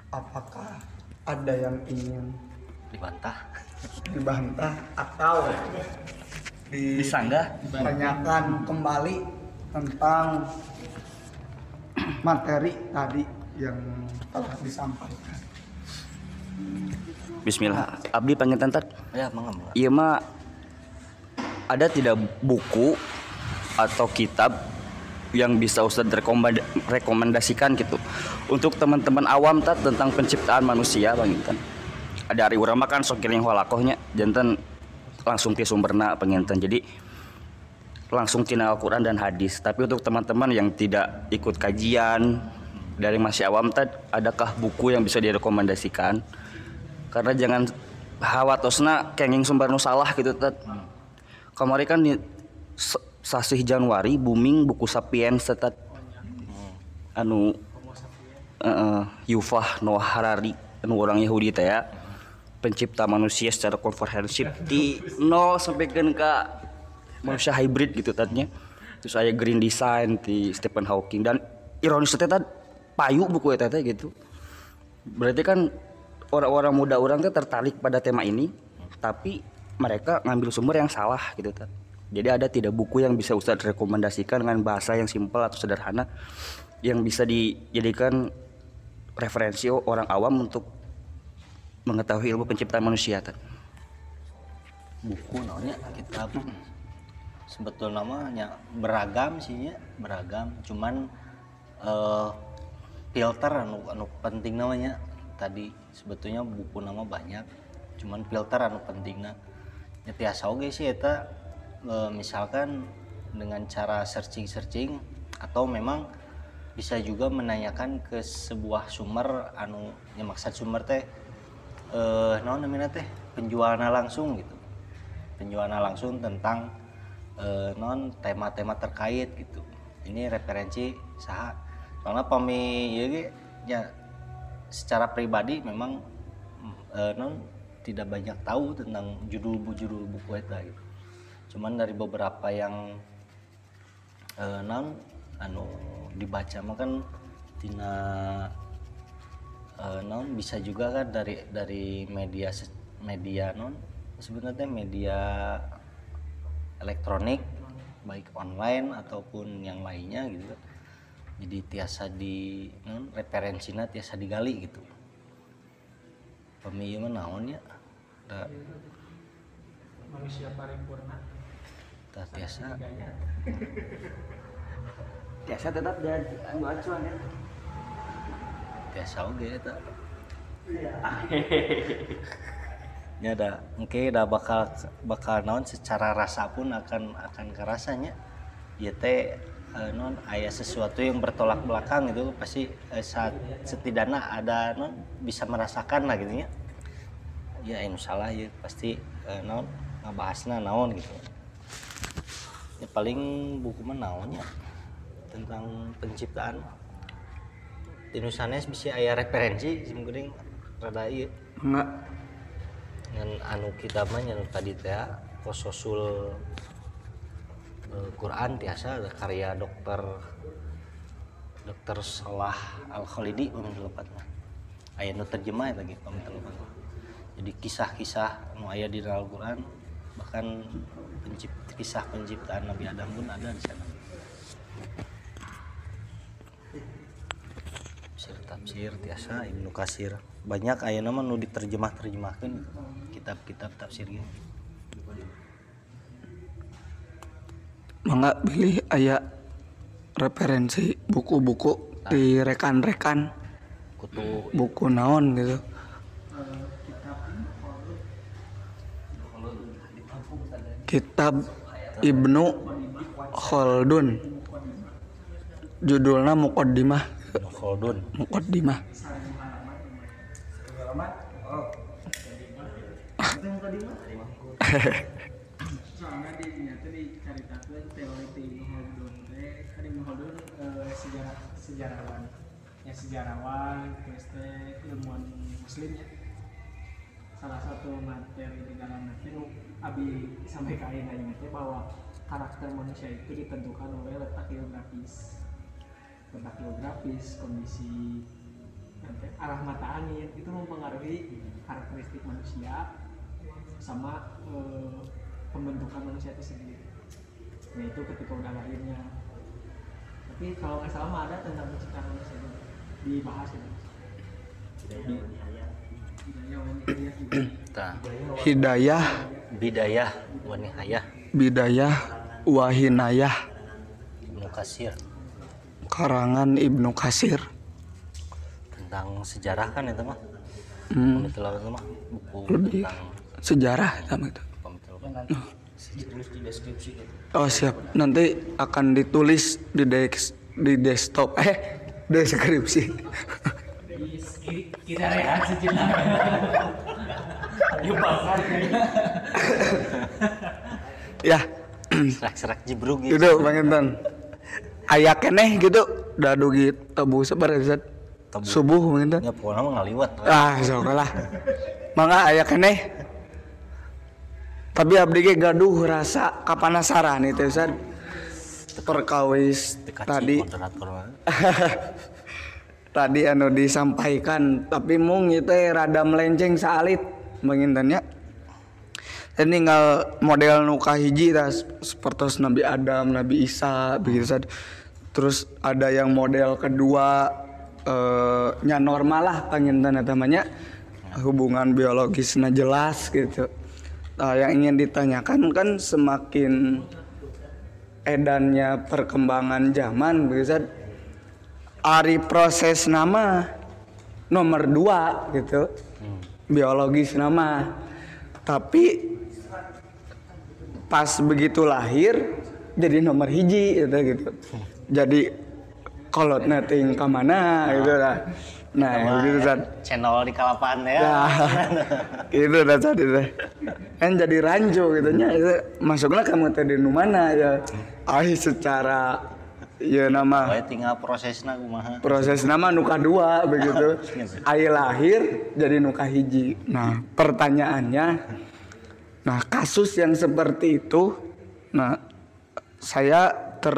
apakah ada yang ingin dibantah dibantah atau Disanggah. ditanyakan kembali tentang materi tadi yang telah disampaikan. Bismillah. Abdi panggilkan tad. ya mangga mangga Iya mah ada tidak buku atau kitab yang bisa Ustadz rekomenda- rekomendasikan gitu? Untuk teman-teman awam tat tentang penciptaan manusia bang Intan. Ada hari urama kan sok kiring halakohnya jantan langsung ti sumberna penginten jadi langsung tina Al-Quran dan hadis. Tapi untuk teman-teman yang tidak ikut kajian dari masih awam tad adakah buku yang bisa direkomendasikan? Karena jangan hawatosna kenging sumber nu salah gitu tad kemarin kan di sasih Januari booming buku sapiens tad anu eh, Yufah Noah Harari anu orang Yahudi teh ya pencipta manusia secara komprehensif di nol sampai ke manusia hybrid gitu tadinya. Terus saya green design di Stephen Hawking dan ironis teh tad payu buku eta teh gitu. Berarti kan orang-orang muda orang teh tertarik pada tema ini tapi mereka ngambil sumber yang salah gitu Tad. jadi ada tidak buku yang bisa Ustadz rekomendasikan dengan bahasa yang simpel atau sederhana yang bisa dijadikan referensi orang awam untuk mengetahui ilmu penciptaan manusia Tad. buku namanya kitab. Sebetul namanya beragam sih ya beragam. Cuman eh, filter anu anu penting namanya. Tadi sebetulnya buku nama banyak cuman filter anu pentingnya ya tiasa oge sih eta eh, misalkan dengan cara searching searching atau memang bisa juga menanyakan ke sebuah sumber anu yang maksud sumber teh eh non namanya teh? Penjualan langsung gitu. Penjualan langsung tentang eh, non tema-tema terkait gitu. Ini referensi saha. Soalnya pami ya ya secara pribadi memang eh, non tidak banyak tahu tentang judul-judul buku itu gitu. Cuman dari beberapa yang eh, non anu dibaca mah kan tina eh, non bisa juga kan dari dari media media non sebenarnya media elektronik baik online ataupun yang lainnya gitu kan. Jadi tiasa di non referensinya tiasa digali gitu pemiyu mah naon ya? Da, manusia paripurna. Da tiasa Biasa tetap jadi anu acuan ya. tiasa oge eta ya da engke da bakal bakal naon secara rasa pun akan akan kerasanya ya teh eh, non ayah sesuatu yang bertolak belakang itu pasti eh, saat setidaknya ada non bisa merasakan lah gitu ya. Ya insya Allah ya pasti eh, non ngebahasnya naon gitu. Ya paling buku mah naonnya tentang penciptaan. Di nusanes bisa ayah referensi sim geuning rada ieu enggak. Ngan anu kita mah tadi teh kososul Quran tiasa karya dokter dokter Salah Al Khalidi pamit lepatna aya nu terjemah lagi pamit lepatna jadi kisah-kisah nu aya di dalam Al-Qur'an bahkan pencipt, kisah penciptaan Nabi Adam pun ada di sana. Tafsir tafsir tiasa Ibnu Kasir. Banyak aya nama nu diterjemah terjemahkan kitab-kitab tafsir mangga pilih aya referensi buku-buku di rekan-rekan. Kutu. Buku naon gitu. Kitab Ibnu Khaldun. Judulnya Muqaddimah. Khaldun. Muqaddimah. Di caritakeun teori kan Ibnu Khaldun eh, sejarah sejarawan ya sejarawan terus teh ilmuwan muslim ya. Salah satu materi di dalam nu abi sampai ayeuna ingat teh bahwa karakter manusia itu ditentukan oleh letak geografis. Letak geografis kondisi nanti arah mata angin itu mempengaruhi karakteristik manusia sama eh, pembentukan manusia itu sendiri nah itu ketika udah lahirnya tapi kalau nggak salah mah ada tentang penciptaan manusia itu dibahas itu Hidayah bidayah wa nihayah. Bidayah Wahinayah Ibnu Kasir karangan Ibnu Kasir tentang sejarah kan itu mah. Hmm, itu mah. Buku Lebih. tentang sejarah sama itu. Pamit lepatna Terus di deskripsi gitu. Oh siap, nanti akan ditulis di desk di desktop eh deskripsi. Kita rehat sejenak. Ya, serak-serak jibruk gitu itu Bang Intan. Aya keneh gitu, dadu gitu tebu sebar Zat. Tebu. Subuh Bang Intan. ya pokoknya mah ngaliwat Ah, sok lah. Mangga aya keneh. Tapi abdi ge gaduh rasa kapanasaran itu Ustaz. Perkawis tadi tadi anu disampaikan tapi mung itu rada melenceng salit mengintannya dan tinggal model nuka hiji tas seperti Nabi Adam, Nabi Isa begitu sad. Terus ada yang model kedua eh, nya normal lah pengintan namanya hubungan biologisnya jelas gitu. Nah, yang ingin ditanyakan kan semakin edannya perkembangan zaman sad. Ari proses nama nomor dua gitu. Biologis nama. Tapi pas begitu lahir jadi nomor hiji gitu gitu. Jadi kolotnya ting ke mana gitu lah nah Sama gitu ya, San. channel di Kalapan ya. Ya, itu dah tadi teh. Kan jadi rancu gitu nya. Masuknya kamu tadi di mana ya? Ah secara ya nama Pokoknya tinggal prosesnya kumaha. proses nama nuka dua begitu. Air lahir jadi nuka hiji. Nah pertanyaannya, nah kasus yang seperti itu, nah saya ter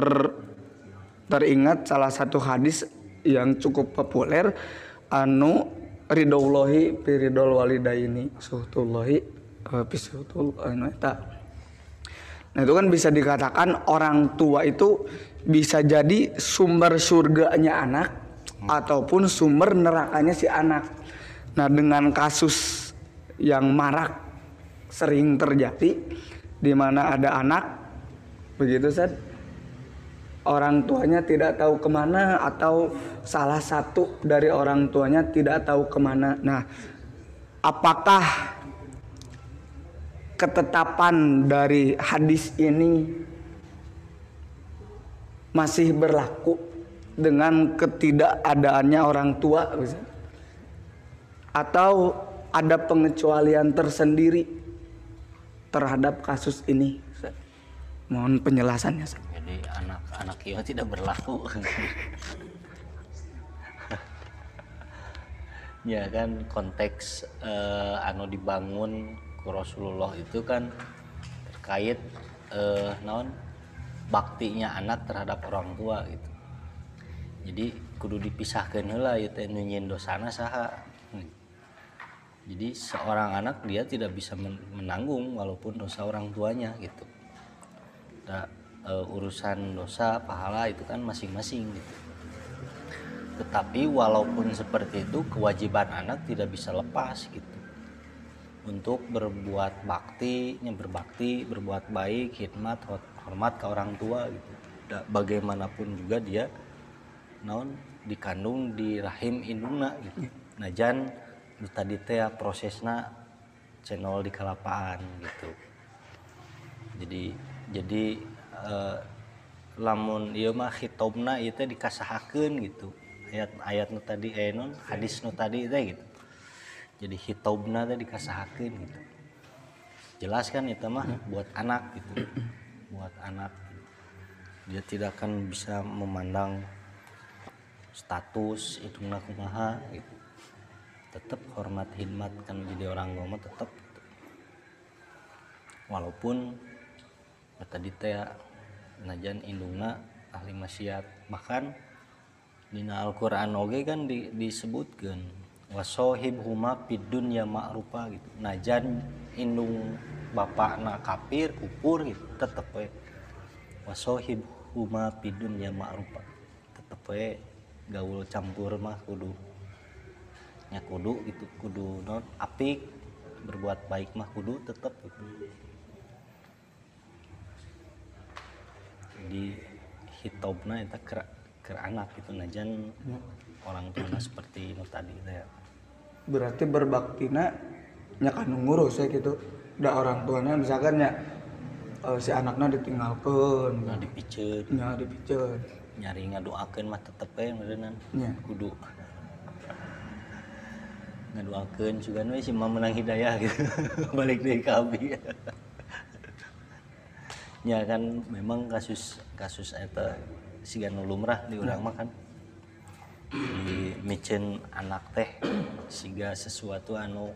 teringat salah satu hadis yang cukup populer anu ridaullahi piridol walidaini suhtullahi eh, pisuhtul anu eta. Nah itu kan bisa dikatakan orang tua itu bisa jadi sumber surganya anak ataupun sumber nerakanya si anak. Nah dengan kasus yang marak sering terjadi di mana ada anak begitu Sad orang tuanya tidak tahu ke mana atau salah satu dari orang tuanya tidak tahu ke mana. Nah, apakah ketetapan dari hadis ini masih berlaku dengan ketidakadaannya orang tua, atau ada pengecualian tersendiri terhadap kasus ini? Mohon penjelasannya. Jadi anak-anak itu tidak berlaku. ya kan konteks eh, anu dibangun ku Rasulullah itu kan terkait eh, naon baktinya anak terhadap orang tua gitu. Jadi kudu dipisahkan heula ieu teh dosana saha. Jadi seorang anak dia tidak bisa men- menanggung walaupun dosa orang tuanya gitu. Nah, eh, urusan dosa pahala itu kan masing-masing gitu. Tetapi walaupun seperti itu kewajiban anak tidak bisa lepas gitu. Untuk berbuat bakti, berbakti, berbuat baik, khidmat, hor- hormat ke orang tua gitu. Bagaimanapun juga dia naon dikandung di rahim indungna gitu. Najan tadi teh prosesna channel di kalapaan gitu jadi jadi eh, lamun ieu mah hitobna ieu teh dikasahakeun gitu. Ayat ayat nu tadi eh non hadis nu tadi teh gitu. Jadi hitobna teh dikasahakeun gitu. Jelas kan itu mah buat anak gitu. Buat anak dia tidak akan bisa memandang status itu kumaha gitu. Tetap hormat khidmat kan jadi orang tua tetap gitu. Walaupun ya tadi teh najan indungna ahli maksiat bahkan dina Al-Qur'an oge kan di, disebutkan wasohib huma fid dunya ma'rufa gitu. Najan indung bapakna kafir kufur gitu tetep we. Wasohib huma fid dunya ma'rufa tetep we. Gaul campur mah kudu nya kudu gitu kudu non apik berbuat baik mah kudu tetep gitu di hitobna eta ke, ke anak gitu najan orang tua seperti itu tadi teh. Berarti berbaktina nya kan ngurus ya gitu da orang tuanya misalkan ya eh, si anaknya ditinggalkan nah dipiceun nya dipiceun nyari ngadoakeun mah tetep we meureunnan nya. Kudu. Ngadoakeun juga we si menang hidayah gitu. Balik dari kabi ya kan memang kasus kasus eta siga nu lumrah di urang mah kan di micin anak teh siga sesuatu anu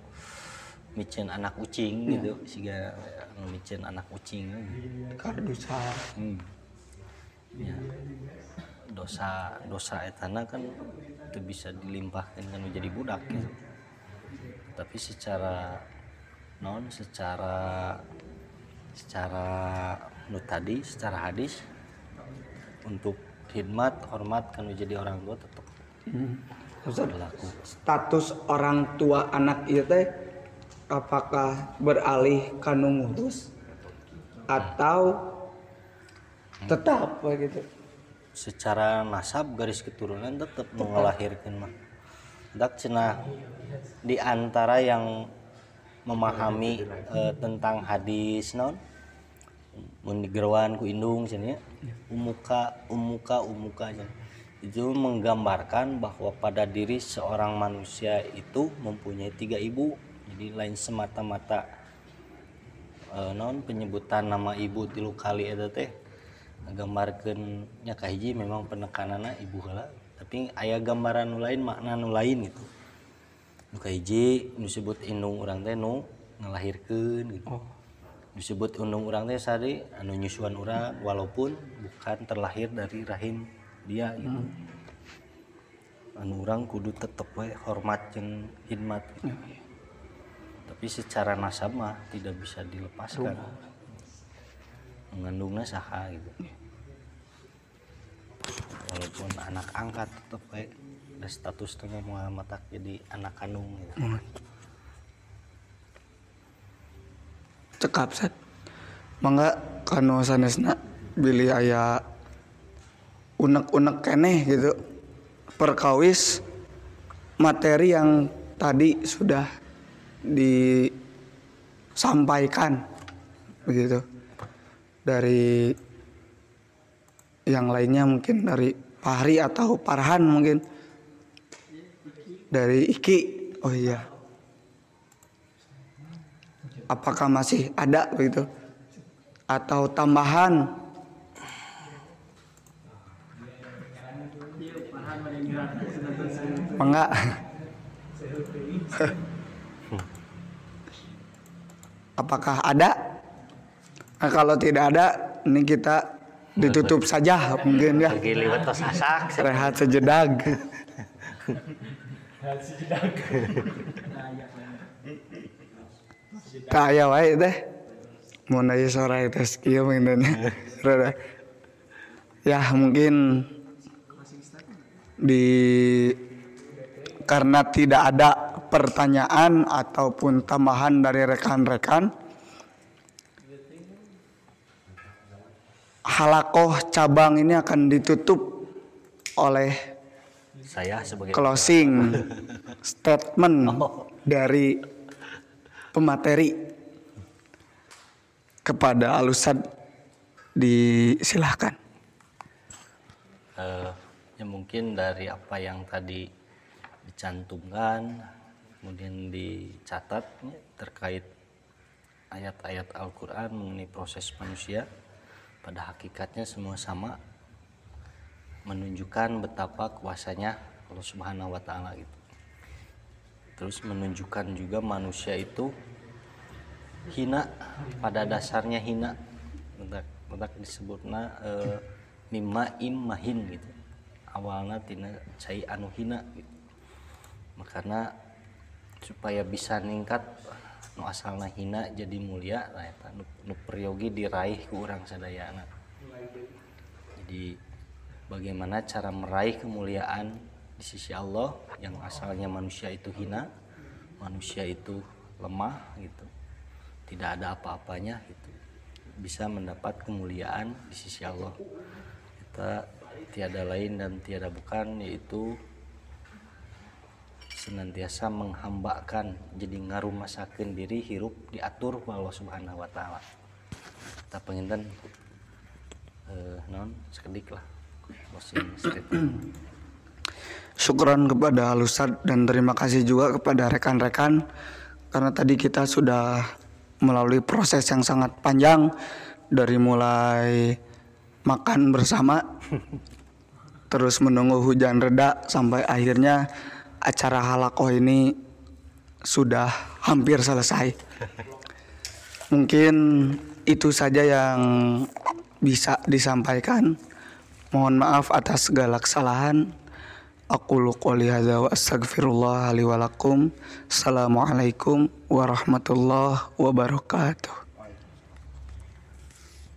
micin anak ucing gitu siga anu micin anak ucing gitu. kardusa Hmm. Ya. Dosa dosa etana kan itu bisa dilimpahkan kan menjadi budak gitu. Tapi secara non secara secara nu tadi secara hadis untuk khidmat hormat kan menjadi orang tua tetap Ustaz, berlaku. status orang tua anak itu teh apakah beralih kanu ngurus atau tetap kayak gitu secara nasab garis keturunan tetap. mengelahirkan mah. Dak cenah di antara yang memahami eh, tentang hadis non mun digerwan ku indung cenah ya. Umuka umuka umuka cenah. itu menggambarkan bahwa pada diri seorang manusia itu mempunyai tiga ibu. Jadi lain semata-mata eh, non penyebutan nama ibu tilu kali itu teh gambarkan nya kahiji memang penekanana ibu lah tapi ayah gambaran lain makna lain gitu. Nu kahiji disebut indung orang teh nu ngelahirkan gitu disebut undung orang teh sari anu nyusuan orang walaupun bukan terlahir dari rahim dia gitu. anu orang kudu tetep we hormat jeung hikmat gitu. tapi secara nasab mah tidak bisa dilepaskan. Mengandungnya saha gitu. Walaupun anak angkat tetep we ada status tengah Muhammad jadi anak kandung gitu. Cekap set mangga kanu sanesna bilih aya unek-unek keneh gitu. Perkawis materi yang tadi sudah disampaikan begitu. Dari yang lainnya mungkin dari Pahri atau Parhan mungkin. Dari Iki. Oh iya apakah masih ada begitu atau tambahan? Enggak? Apakah ada? Nah, kalau tidak ada ini kita ditutup saja mungkin ya. Tos asak. Rehat sejedag Kaya wae teh. Mun aya sore tes kieu mungkin Rada. Ya mungkin di karena tidak ada pertanyaan ataupun tambahan dari rekan-rekan halakoh cabang ini akan ditutup oleh saya sebagai closing statement dari pemateri kepada alusan disilahkan. eh, ya mungkin dari apa yang tadi dicantumkan kemudian dicatat ya, terkait ayat-ayat Al-Quran mengenai proses manusia pada hakikatnya semua sama menunjukkan betapa kuasanya Allah Subhanahu wa taala gitu. Terus menunjukkan juga manusia itu hina pada dasarnya hina. Mentak, mentak disebutna eh, mimma gitu. Awalnya tina cai anu hina gitu. Makanya supaya bisa ningkat nu asalna hina jadi mulia nah eta nu, nu diraih ku urang sadayana jadi bagaimana cara meraih kemuliaan di sisi Allah yang asalnya manusia itu hina manusia itu lemah gitu tidak ada apa-apanya gitu bisa mendapat kemuliaan di sisi Allah kita tiada lain dan tiada bukan yaitu senantiasa menghambakan jadi ngarumasakeun diri hirup diatur ku Allah Subhanahu wa taala. Kita penginten eh non sekedik lah closing statement. Syukron kepada Alusad dan terima kasih juga kepada rekan-rekan karena tadi kita sudah melalui proses yang sangat panjang dari mulai makan bersama terus menunggu hujan reda sampai akhirnya acara halakoh ini sudah hampir selesai. Mungkin itu saja yang bisa disampaikan. Mohon maaf atas segala kesalahan. Aku qouli hadza wa astaghfirullah li wa lakum. Assalamualaikum warahmatullahi wabarakatuh.